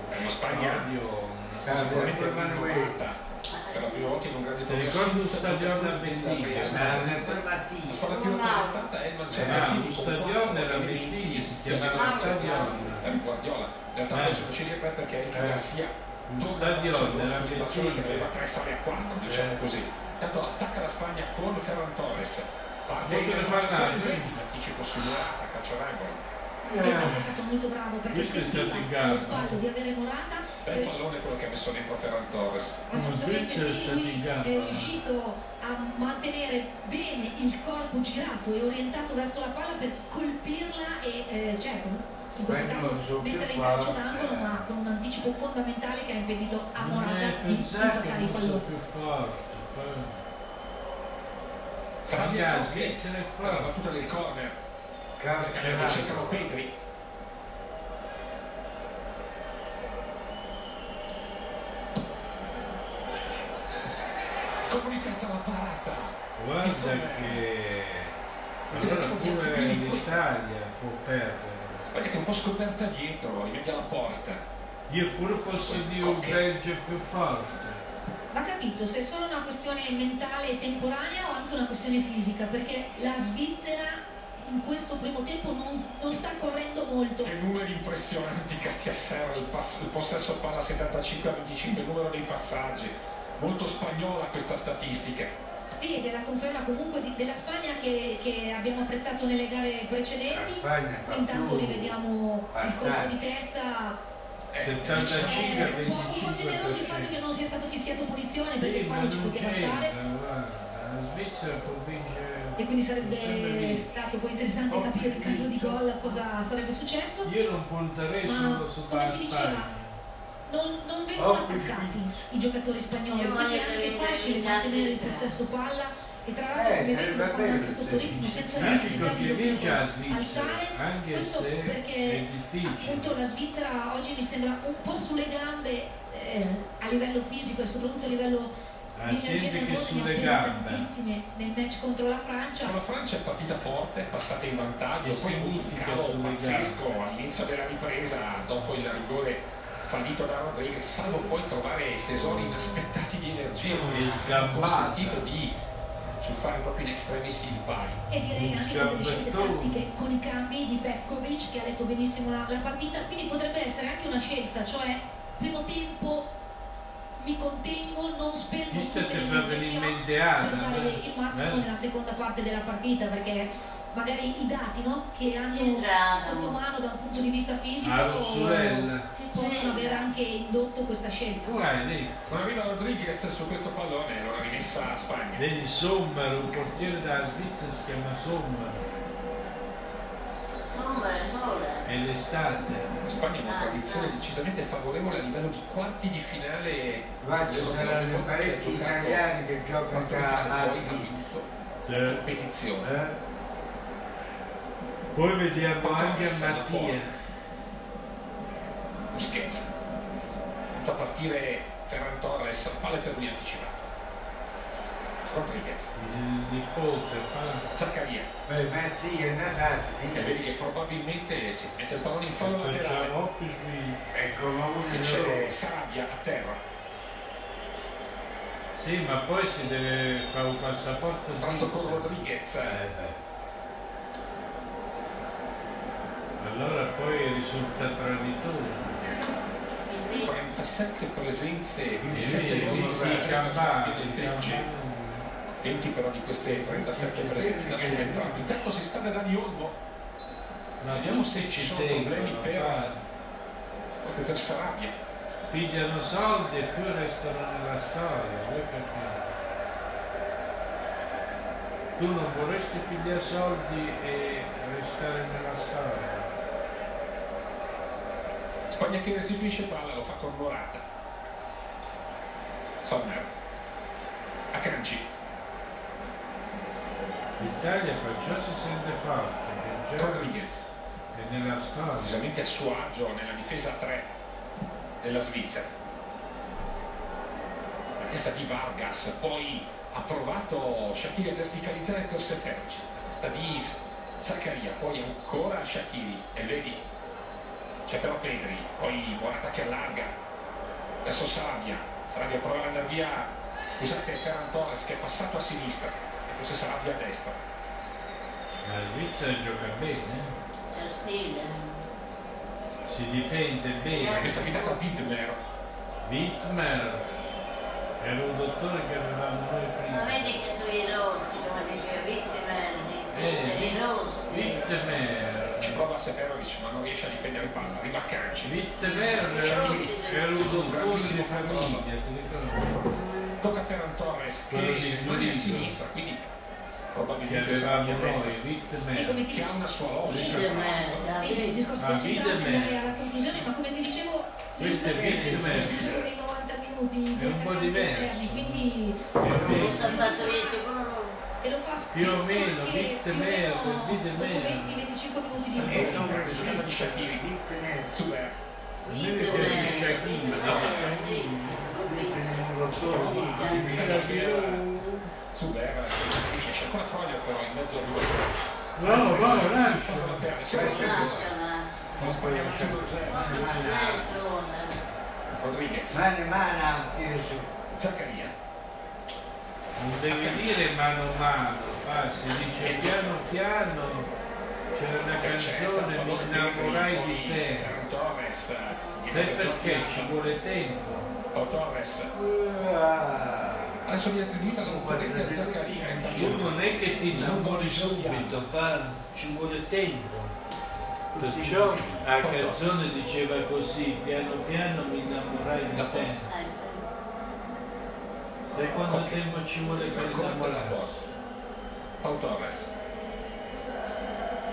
È una Spagna Fabio, sicuramente rinnovata. Per la prima volta in un grande torneo ricordi un stadione a Ventiglia? La Mattia. squadra più rappresentata è il Manchester un stadione era Ventiglia, si chiamava stadione. Per Guardiola. In realtà Eh. sono scesi tre perché Eric Eh. Garcia Barcellona, il Barcellona che tre sale a quattro, diciamo Eh. così. Intanto attacca la Spagna con Ferran Torres. Parte il ne fa Barcellona, tanto. in anticipo su Morata, calcio d'angolo. È stato molto bravo perché Questo è stato in spalle di avere Morata Bel eh, pallone quello che ha messo dentro Ferran Torres. Assolutamente Svizzera è stato in gamba. è riuscito a mantenere bene il corpo girato e orientato verso la palla per colpirla e eh, certo, in questo caso mettere in calcio forte. d'angolo ma con un anticipo fondamentale che ha impedito a Non Morata di che impattare il pallone. più poi- Sarabia la Cocche, Svizzera è la forte. battuta del corner. Calcio cercano Pedri. Colpo di testa alla parata. Guarda che allora pure l'Italia può perdere. Spagna che è un po' scoperta dietro, media alla porta. Io pure posso dire un Belgio più forte. Va capito se è solo una questione mentale e temporanea o anche una questione fisica, perché la Svizzera in questo primo tempo non, non sta correndo molto. Che numeri impressionanti Castia Serra, il, pass- il possesso palla 75 a 25, il numero dei passaggi. Molto spagnola questa statistica. Sì, ed è la conferma comunque di- della Spagna che, che abbiamo apprezzato nelle gare La precedenti. Spagna fa Intanto più rivediamo il colpo di testa. Eh, 75 a Eh, un po', un po' generoso il fatto 25%. che non sia stato fischiato punizione perché Sì, poi ci non poteva c'entra, stare. La Svizzera può vincere. E quindi sarebbe stato poi interessante capire in caso di gol cosa sarebbe successo. Io non punterei solo su come la si diceva. Non, non vengono Oh, attaccati i giocatori spagnoli, quindi è che anche facile il mantenere il possesso palla e tra l'altro Eh, come vedono anche sotto ritmo senza necessità di la alzare. anche Questo se perché è difficile. appunto la Svizzera oggi mi sembra un po' sulle gambe eh, a livello fisico e soprattutto a livello Ah, di energia che nervosa, ne ha tantissime nel match contro la Francia. Ma la Francia è partita forte, è passata in vantaggio, poi un significa calo pazzesco all'inizio della ripresa, dopo il rigore fallito da Rodriguez, salvo poi trovare tesori inaspettati di energia hanno sgambata. consentito di fare proprio in extremis il pari. E direi anche delle scelte tattiche con i cambi di Petkovic che ha letto benissimo la, la partita, quindi potrebbe essere anche una scelta, cioè primo tempo mi contengo, non spendo tutte le mente per dare no? il massimo Eh? nella seconda parte della partita, perché magari i dati no, che hanno sotto mano da un punto di vista fisico Ah, Rossurella. possono aver anche indotto questa scelta. Hai lì, arriva Rodriguez su questo pallone, l'ora rimessa a Spagna. vedi Sommer, un portiere della Svizzera si chiama Sommer, Sombra e sole. è l'estate. La Spagna ha una Ah, tradizione sì. decisamente favorevole a livello di quarti di finale. Qua ci saranno parecchi italiani che giocano la ha Svizzera. la competizione. Eh? Poi vediamo anche a Mattia. Busquets. Punto a partire Ferran Torres, palle per lui anticipato. Rodriguez. Il nipote, pa- Zaccaria. Beh, Mattia è una E vedi che probabilmente si mette il pallone in fallo laterale. facciamo più sui... È come uno E di c'è. Sarabia a terra. Sì, ma poi si deve fare un passaporto Pasto con. Rodriguez. Eh, Allora poi risulta traditore. 37 presenze, Sì, 27 gol, sì, 36 campane, del PSG. 20 però di queste 37 presenze da subentrato. Intanto si sta da Dani Olmo. Ma Vediamo se ci sono problemi per, proprio per Sarabia. Pigliano soldi e più restano nella storia, vuoi capire? Tu non vorresti pigliare soldi e restare nella storia? Spagna che restituisce palla, lo fa con Morata. Sommer. Akanji. L'Italia perciò si sente forte, Rodriguez. è nella storia. Decisamente a suo agio nella difesa 3 della Svizzera. La testa di Vargas, poi ha provato Shakiri a verticalizzare per Seferci. La testa di Zaccaria, poi ancora Shakiri. E vedi, c'è però Pedri, poi Morata che allarga verso Sarabia. Sarabia prova ad andare via, scusate, Ferran Torres che è passato a sinistra e forse Sarabia a destra. La Svizzera gioca bene, C'è stile. si difende bene. Questa finata Widmer. Wittmer era un dottore che avevamo noi Ma prima. vedi che sono i rossi, come dice Wittmer, si svizzeri i rossi. Wittmer. Seferovic ma non riesce a difendere il palla, arriva famiglia, ti ricordi? Tocca a Ferran Torres che non è a sinistra, quindi Che probabilmente sarà avevamo a destra. noi, Wittmer. Che ha una sua logica. Sì, il discorso Ah, alla conclusione, ma come ti dicevo, Questo è Wiedemann. sono dei 90 minuti di È un po' diverso. quindi Adesso ha fatto vincere uno. E lo fa Più o meno, anche Wittmer, più o meno dopo Wiedemann. 20-25 minuti di E non giocata di Shakiri. Zuber. A me mi piace Shakiri, Zuber riesce ancora Froglia però in mezzo a due. No, no, lascia. è con Spagna 1-0. Rodriguez. Mano mano, tiro su. Zaccaria. Non devi dire mano a mano, va, si dice piano piano. C'era una canzone, mi innamorai di te. Torres. Sai perché? Ci vuole tempo. Adesso viene attribuita la concorrente a Zaccaria. Tu non è che ti innamori subito, pa, ci vuole tempo. Perciò la canzone diceva così, piano piano mi innamorai di te. Sai quanto tempo ci vuole per porta. Pau Torres.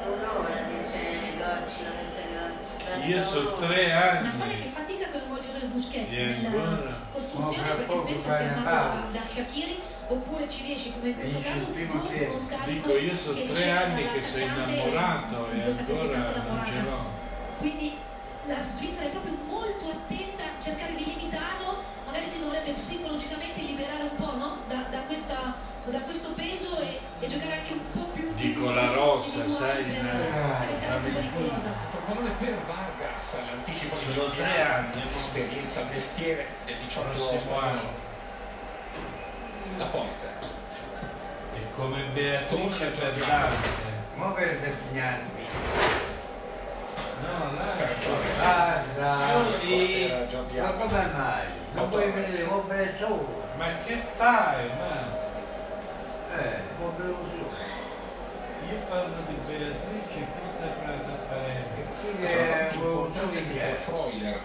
Un'ora dice Gocci, Io so un'ora. tre anni. squadra che fatica a coinvolgere il Busquets nella ancora? costruzione Ma fra perché spesso si pausa. da, Shakiri oppure ci riesce come in questo caso il tempo. uno scarico Dico, io so che tre anni che sei innamorato e ancora non ce l'ho. Quindi la Svizzera è proprio molto attenta a cercare di la più pericolosa. ventina. Pallone per Vargas, l'anticipo di Sono tre anni. l'esperienza al mestiere del 18 Prossimo anno. La porta. È come Beatrice per l'arte. Mo per segnarsi. No, lascia. Basta. Sì. Era già Ma come mai? Non puoi vedere, vuoi bere solo. Ma che fai, man? Eh, vuoi bere solo. Io parlo di Beatrice e questa è Prata Parente. Chi Sono è importante per Freuler,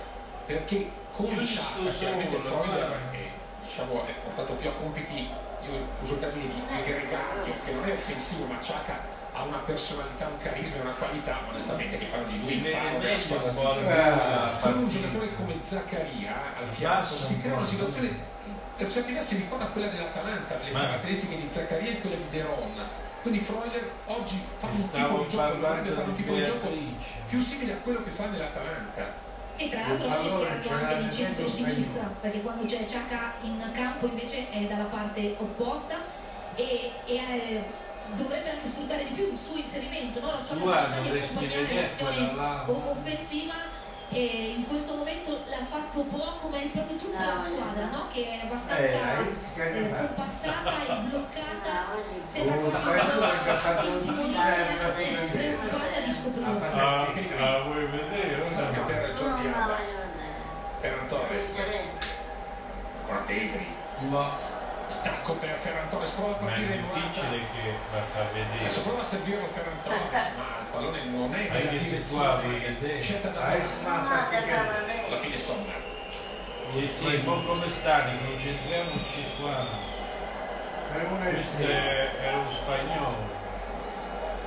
perché con Giusto Sciacca, chiaramente Freuler è, diciamo, è portato più a compiti, io uso il termine di di gregario, che non è offensivo, ma Sciacca ha una personalità, un carisma e una qualità, onestamente, che fanno di lui Si il vede faro della squadra svizzera. Con un giocatore come Zaccaria al fianco si crea una situazione che per certi versi ricorda quella dell'Atalanta, le caratteristiche di Zaccaria e quelle di De Ron. Quindi Freuler oggi fa un tipo di gioco, dovrebbe fare un tipo di gioco più simile a quello che fa nell'Atalanta. Sì, tra l'altro oggi si è anche di centro-sinistra, perché quando c'è Ciacca in campo invece è dalla parte opposta e, e, eh, dovrebbe anche sfruttare di più il suo inserimento, no? la sua capacità di accompagnare l'azione offensiva e in questo momento l'ha fatto poco, ma è proprio tutta la No, squadra no. no? che è Eh, abbastanza eh, parar. compassata e bloccata. Sembra Oh, giro, eh, preoccupata di scoprirsi. Ah, la vuoi vedere? Anche ora? per vedere. Ferran Torres, con Pedri, Ma tacco per Ferran Torres, prova a Ma è partire difficile che la fa vedere. Adesso prova a servirlo Ferran Torres, ma pallone non è nella Anche se qua che fa vedere. alla fine sì, un po' come stanno, concentriamoci qua. Questo è lo spagnolo.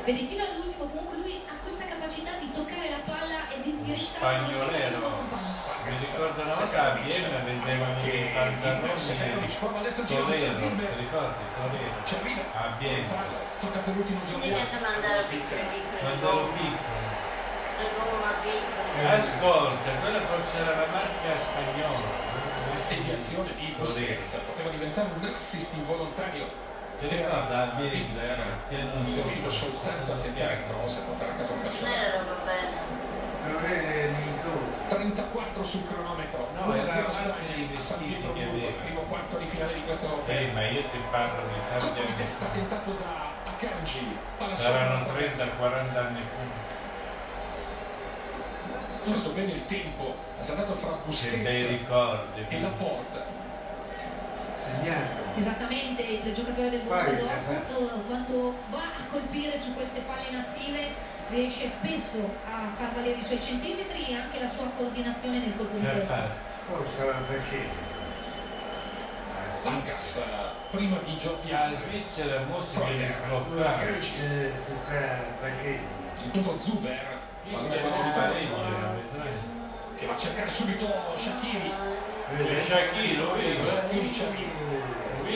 Vedi, fino all'ultimo comunque lui ha questa capacità di toccare la palla e di indirizzarla Spagnolero. Mi ricordo una volta a Vienna vendevano i pantaloni Torero, ti ricordi? Torero. A Vienna. Tocca per l'ultimo Jordi questo Alba. mandare piccolo. Le gomma piccole. Ascolta, quella forse era la marca spagnola. Deviazione di Busquets. Poteva diventare un assist involontario. Ti ricordi a Vienna? Pieno Non è riuscito soltanto a tentare il cross e portare a casa un Non calcio. era roba bella. Torre di tu. 34 sul cronometro. No, 1-0 era Spagna, anche i San vestiti Pietro che aveva. primo quarto di finale di questo europeo. Eh, ma io ti parlo di tanti anni testa fa. tentato da Akanji. Saranno sopra, 30-40 anni fa. Non so bene il tempo, è saltato fra Busquets ricordi. e la porta. Segnato. Esattamente, il giocatore del Borussia vai. Dortmund quando va a colpire su queste palle inattive riesce spesso a far valere i suoi centimetri e anche la sua coordinazione nel colpo di testa. fare? Cosa stava facendo? Vargas, prima di La Alba. Svizzera mo si viene Che sbloccata. si, sta facendo? Il punto Zuber. Che di Pareggio, va a cercare subito Shakiri. Shakiri, lo vedo. Shakiri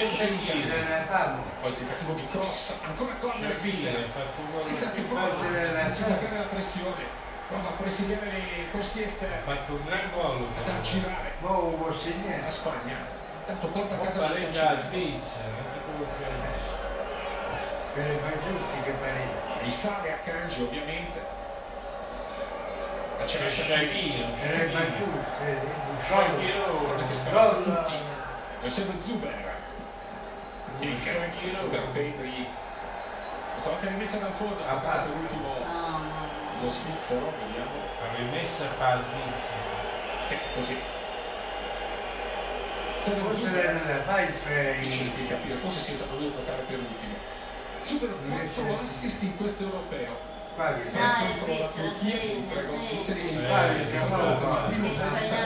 è Shakiri. La famo. Poi il tentativo di cross, ancora corner ha un gol Svizzera che più a della sfruttare la pressione, prova a presidiare le corsie Ha estere, fatto un gran gol. ad aggirare può la. Spagna. Tanto porta a casa la la Svizzera. guarda quello che è. Pareggia. Risale a Kanji ovviamente. Ma C'è un Sarebbe Shakiri. giusto. Un Gol. Gol. Lo segue Zuber. Shakiro Shakiro. per Pedri. Questa volta rimessa dal fondo, Ha fatto l'ultimo lo svizzero, vediamo. La rimessa per la Svizzera. Sì, così. Forse la fai forse si è stato lui a toccare per ultimo. Super Non riesce 4 a- assist in questo europeo. Fabio, Dai, Contro la Svizzera, Turchia, segna, tre gol segna. svizzeri in Eh, Italia, eh, che eh, ha eh, primo gli gol spagnoli francese ci contro la credono. Francia.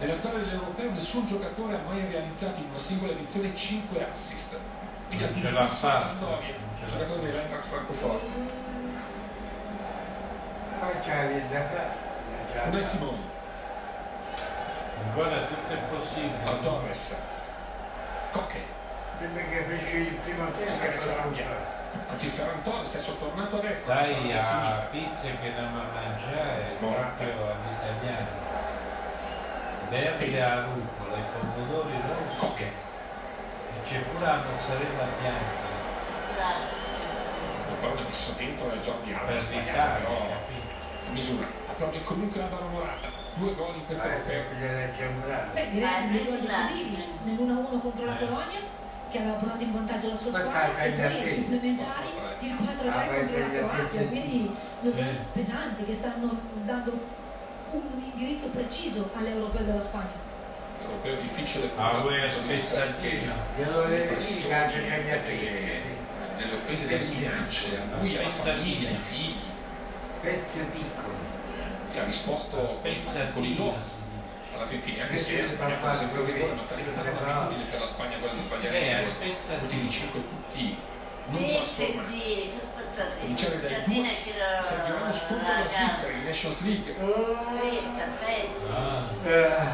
Nella storia dell'europeo nessun giocatore ha mai realizzato in una singola edizione 5 assist. Quindi Non ce l'ha fatta, storia, non ce l'ha giocatore dell'Eintracht Francoforte. poi c'è fare. Unai Simone, Ancora tutto è possibile. a Torres, Cocche, Prima che fece il primo tempo. Anzi Ferran Torres è sottornato a destra, Dai a pizza che a mangiare proprio all'italiano. Verde a rucola, i pomodori rossi Cocche, e c'è pure la mozzarella bianca Bravo. il pallone messo dentro Jordi Alba, per l'Italia, però capito? in misura. Applaudi comunque Alvaro Morata, due gol in questo Ah, chiamare. Beh, direi Ah, gol là. nell'1-1 contro la Eh. Polonia che aveva portato in vantaggio la sua Ma squadra e poi ai supplementari il 4-3 Ah, contro la Croazia quindi due Sì. pesanti che stanno dando un indirizzo preciso all'europeo della Spagna Europeo difficile Ah, di vista spezzatino. Glielo devi anche che gli nelle- appesi. nelle offese del minacce, lui ha famiglia, i figli, Pezzi piccoli. che ha risposto con i. Alla fin fine, anche Che se la Spagna un rigore, ma sta quattro diventando un'abitudine per la Spagna quella di sbagliare Eh, spezzatino. ultimi 5 tutti non Sì, che Spezzatini due, è chi lo- serviranno scontro la alla. Svizzera in Nations League. Pezza, pezzi. Ah, Ah,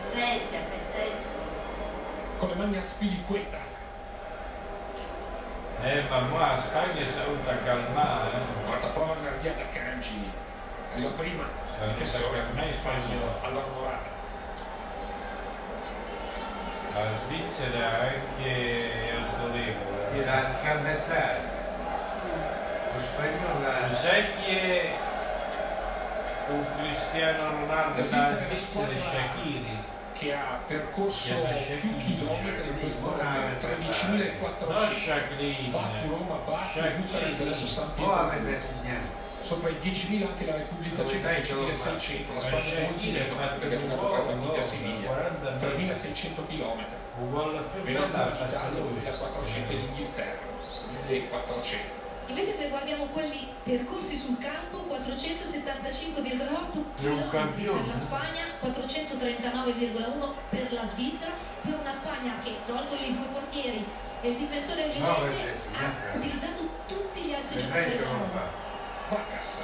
Pezzetti, a pezzetti. Con le mani a spiliqueta. eh, ma mo la Spagna si è avuta calmare. eh. Guarda, prova a da Kanji. La prima, per me spagnolo. allora Morata. La Svizzera è anche autorevole. ti la scabettata. Sai chi è un Cristiano Ronaldo da Svizzera è Shakiri. che ha percorso più chilometri in questo momento, No 13.400 Shakiri. Baku, Roma, Baku, Bucarest, adesso San Oh, Pietro. sopra i 10.000 anche la Repubblica Ceca dai, ce l'ho 10.600 la Montenegro ha fatto perché ha un giocato tre partite a Siviglia. 40 3.600 km Un gol più bello Verona lui. 2.400 in Inghilterra. 1.400 Invece se guardiamo quelli percorsi sul campo, 475,8 È un km campione. per la Spagna, 439,1 per la Svizzera, per una Spagna che, tolto i due portieri e il difensore No, Llorente, perché sì, ha sempre. utilizzato tutti gli altri giocatori fa. Vargas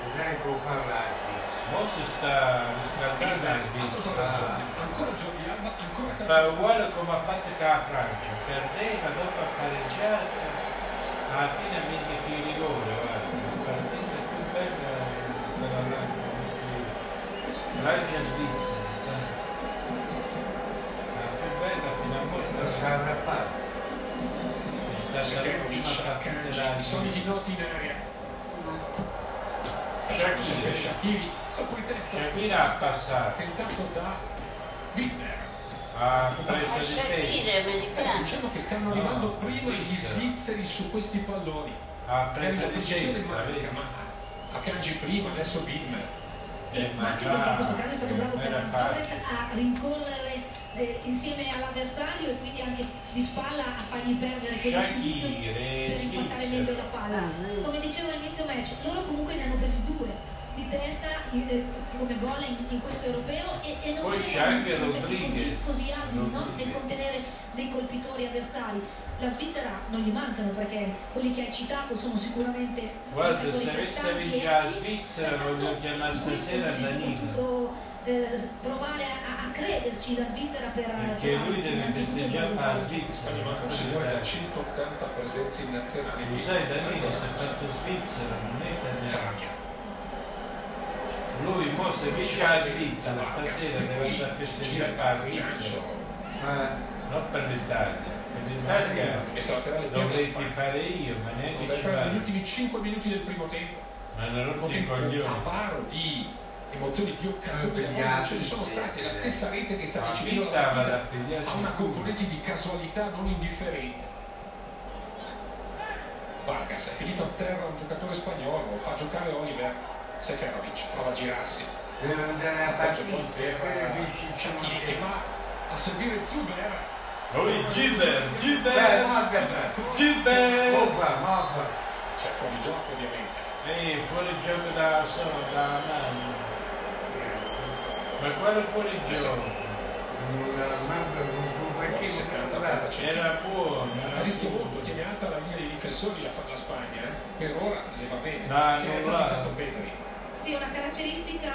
Vedrai come fa la Svizzera. Mo si sta riscaldando la Svizzera. ancora Jordi Alba ancora Fa uguale come ha fatto con la Francia, perdeva, dopo ha pareggiato, alla fine ha vinto che i rigore, guarda, la partita più bella quella là, che ho visto io. Francia Svizzera, la più bella fino a mo è Lo stata sa una parte. è stata la prima partita Akanji, da i noti in il testa Shakiri ha passato, tentato da Widmer ha preso Ma di testa, diciamo che stanno No, arrivando prima gli svizzeri su questi palloni. Ha è preso una di testa, ma Akanji prima adesso Widmer Sì, Eh, ma anche ma perché in questo caso è stato bravo Ferran Torres a rincorrere eh, insieme all'avversario e quindi anche di spalla a fargli perdere Shakiri, per impattare Svizzera. meglio la palla. Come dicevo all'inizio match, eh, come gol in, in questo europeo e, e non Poi c'è anche Rodriguez. così, così abili no? nel contenere dei colpitori avversari. La Svizzera non gli mancano perché quelli che hai citato sono sicuramente Guarda, se avesse vinto e la Svizzera voglio chiamare stasera Danilo. eh, provare a, a crederci la Svizzera per Perché lui deve festeggiare la Svizzera. Quindi mancano si vuole da 180 presenze in nazionale Lo sai Danilo si è fatto Svizzera, non è italiano. Lui se vince la Svizzera stasera deve andare a festeggiare la Svizzera. Ma Non per l'Italia. Per l'Italia dovrei fare io, ma non neanche ci fare negli vado. ultimi 5 minuti del primo tempo Ma non i tempo coglioni. avaro di emozioni di occasione Gli ce ne sono state la stessa rete che sta pigliare ha una componente di casualità non indifferente Vargas è finito a terra un giocatore spagnolo fa giocare Oliver Seferovic prova a girarsi deve andare a partire. poi per vinci Shakiri che va a servire Zuber Oi, Gilbert, Beh, Gilbert, no, Gilbert. Gilbert! Moppa, moppa. c'è fuori gioco ovviamente Ehi, fuori gioco da solo, da mano. Ma quale fuori gioco? Non manda non si cantava. Era buono, a rischio molto tiene alta la linea dei difensori la, fa la Spagna eh. per ora le va bene No, non va. Pedri Sì, una caratteristica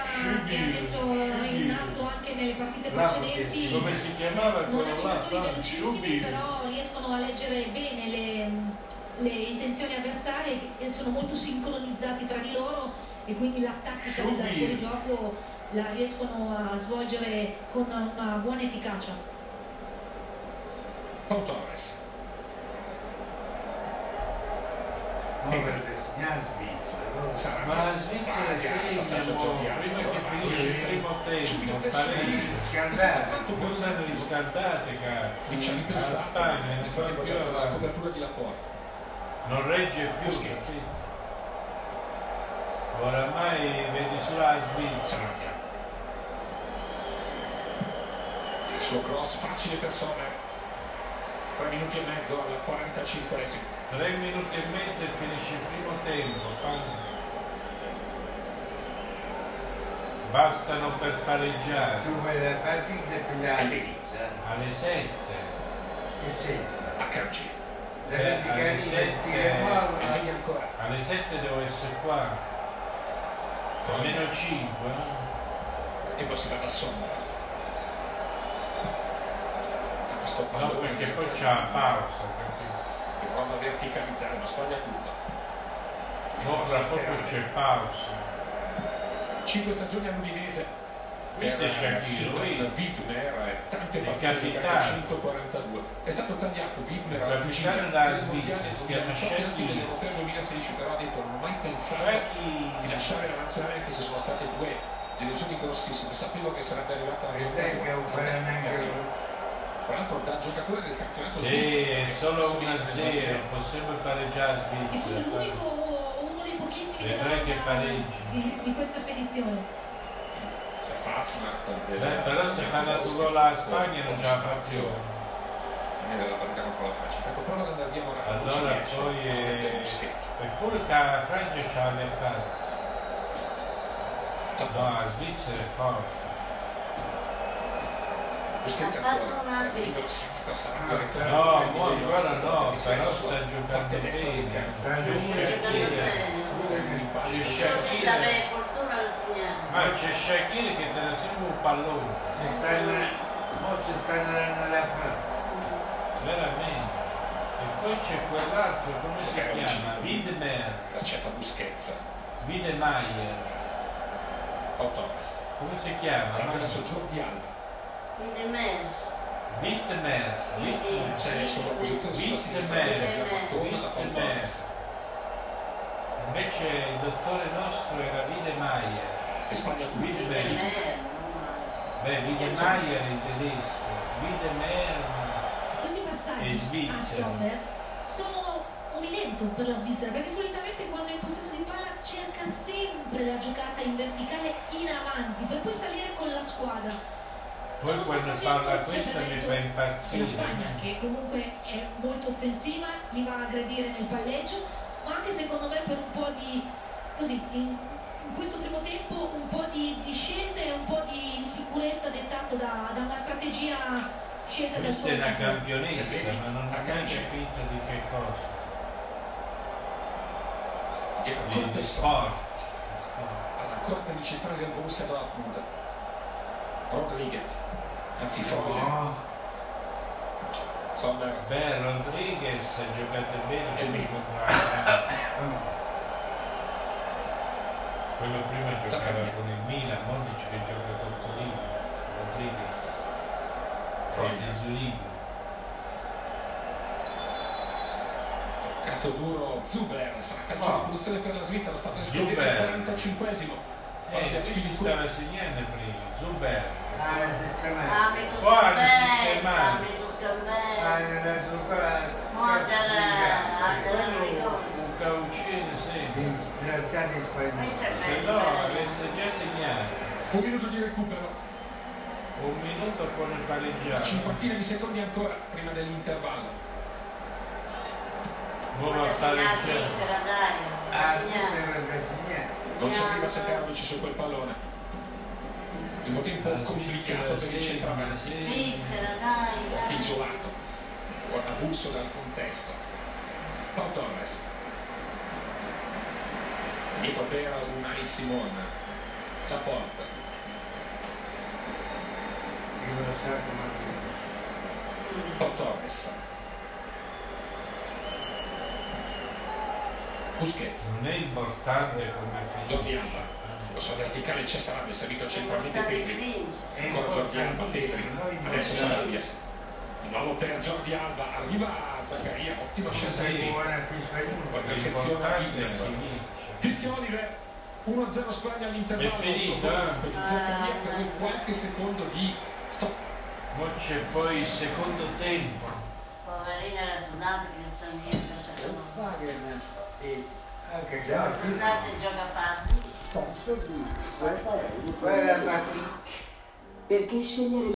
che ha messo in atto anche nelle partite precedenti. Come si chiamava Non quello ha là? però riescono a leggere bene le, le intenzioni avversarie e sono molto sincronizzati tra di loro e quindi la tattica del fuorigioco la riescono a svolgere con una buona efficacia. Pau non per destinare Svizzera, ma la Svizzera segna prima che finisce il primo tempo, pareri riscaldate, poi sono riscaldate, cazzo, la Spagna ne fa più la copertura di Laporta. Non regge più, cazzo. Oramai vedi sulla Svizzera. Il suo cross facile per Sommer. 3 minuti e mezzo alla 45esima tre minuti e mezzo e finisce il primo tempo bastano per pareggiare. Tu vai da partita e pigliare eh. alle 7 e 7 a calci. Eh, alle 7 alle 7 devo essere qua. Con meno 5 e poi si va da sonno no perché poi c'è la pausa che prova a verticalizzare una spagna curva Mo fra poco c'è pausa. 5 stagioni all'Udinese Questo è Shakiro? Widmer, tante Il partite, capitano. 142. È stato tagliato Il alla capitano cucina della Svizzera, si chiama 18 Shakir. dell'Europeo 2016, però ha detto non ho mai pensato Shakir. di lasciare la nazionale anche se sono state due delusioni grossissime. Sapevo che sarebbe arrivata la E non l'altro da giocatore del campionato Sì, è solo subito 1-0, possiamo pareggiare E Svizzera. l'unico, uno dei pochissimi Vedrai che pareggi. di, di questa spedizione. C'è Fasnacht, Beh, però se fa una tua la Spagna non ce la fa più. La partita contro la Francia. Ecco, andare via ora. Allora poi è... Eppure che la Francia ce l'aveva fatta. No, la Svizzera è forte. Ha fatto una Sta sta No, no, mo ancora no, però per- sta giocando bene. Sta giocando bene. C'è Shakira. Ma c'è Shakira che te ne sembra un pallone. Si sta dando da fare. Veramente. E poi c'è quell'altro, come si chiama? Widmer. L'accetta Busquets. Wiedemeyer. Pau Torres. Come si chiama? Adesso Jordi Alba. È meglio. Wittmer. Wittmer. C'è sulla posizione Wittmer. Torres. Invece il dottore nostro era Wiedemeyer. È Wiedemeyer. meglio, non male. Beh, Wiedemeyer in tedesco. Wiedemeyer. Questi passaggi a Svizzera. Sommer sono un inedito per la Svizzera perché solitamente quando è in possesso di palla cerca sempre la giocata in verticale in avanti per poi salire con la squadra. Poi quando parla questo mi fa E la impazzire. Spagna che comunque è molto offensiva, li va a aggredire nel palleggio, ma anche secondo me per un po' di così in, in questo primo tempo un po' di, di scelte e un po' di sicurezza dettato da, da una strategia scelta Questa è una campionessa, ma non ha capito di che cosa. Di, di sport. alla corte di centrale del Borussia Dortmund. Rodriguez. Anzi, Foglia. No. Sommer. Beh, Rodriguez ha giocato bene E la Quello prima giocava Zaccaria. con il Milan, dice che gioca con Torino. Rodriguez. Di Zurigo. Toccato duro Zuber. Sarà calcio Oh. produzione per la Svizzera. Sta per scoprire il 45esimo. Eh, questo stava segnando prima. Zuber. Ah, la sistema. Ha messo petto, sistemare. ha messo sul Ah, scambetto. non è sul qua. Guarda la- Quello un caucino, sfrazzati spagnoli. Questa è Se no avesse già segnato. Un minuto di recupero. Un minuto poi Una pareggiare. cinquantina di secondi ancora prima dell'intervallo. Segna la pareggiare. Svizzera, dai. Ah. Svizzera segnare. Non ci arriva. Seferovic su quel pallone. Primo tempo La complicato per il centravanti. sì. Svizzera, dai, dai. Isolato. Avulso dal contesto. Pau Torres. Dietro per Unai Simon. La porta. Pau Torres. Busquets. Non è importante come Jordi finisce. Alba. Lo so verticale c'è Sarabia, è servito centralmente. È Ancora Jordi Alba, Pedri. importantissimo. Adesso Sarabia. Di nuovo per Jordi Alba. Arriva Zaccaria. Ottima scelta di vince. Fischia Oliver. 1-0 Spagna all'intervallo. È finito, eh? Per Zaccaria per quel qualche secondo di stop. Poi c'è poi il secondo tempo. Poverina era sudata che sta dietro. Anche Non già. sa se gioca a parte. Guarda. Perché scegliere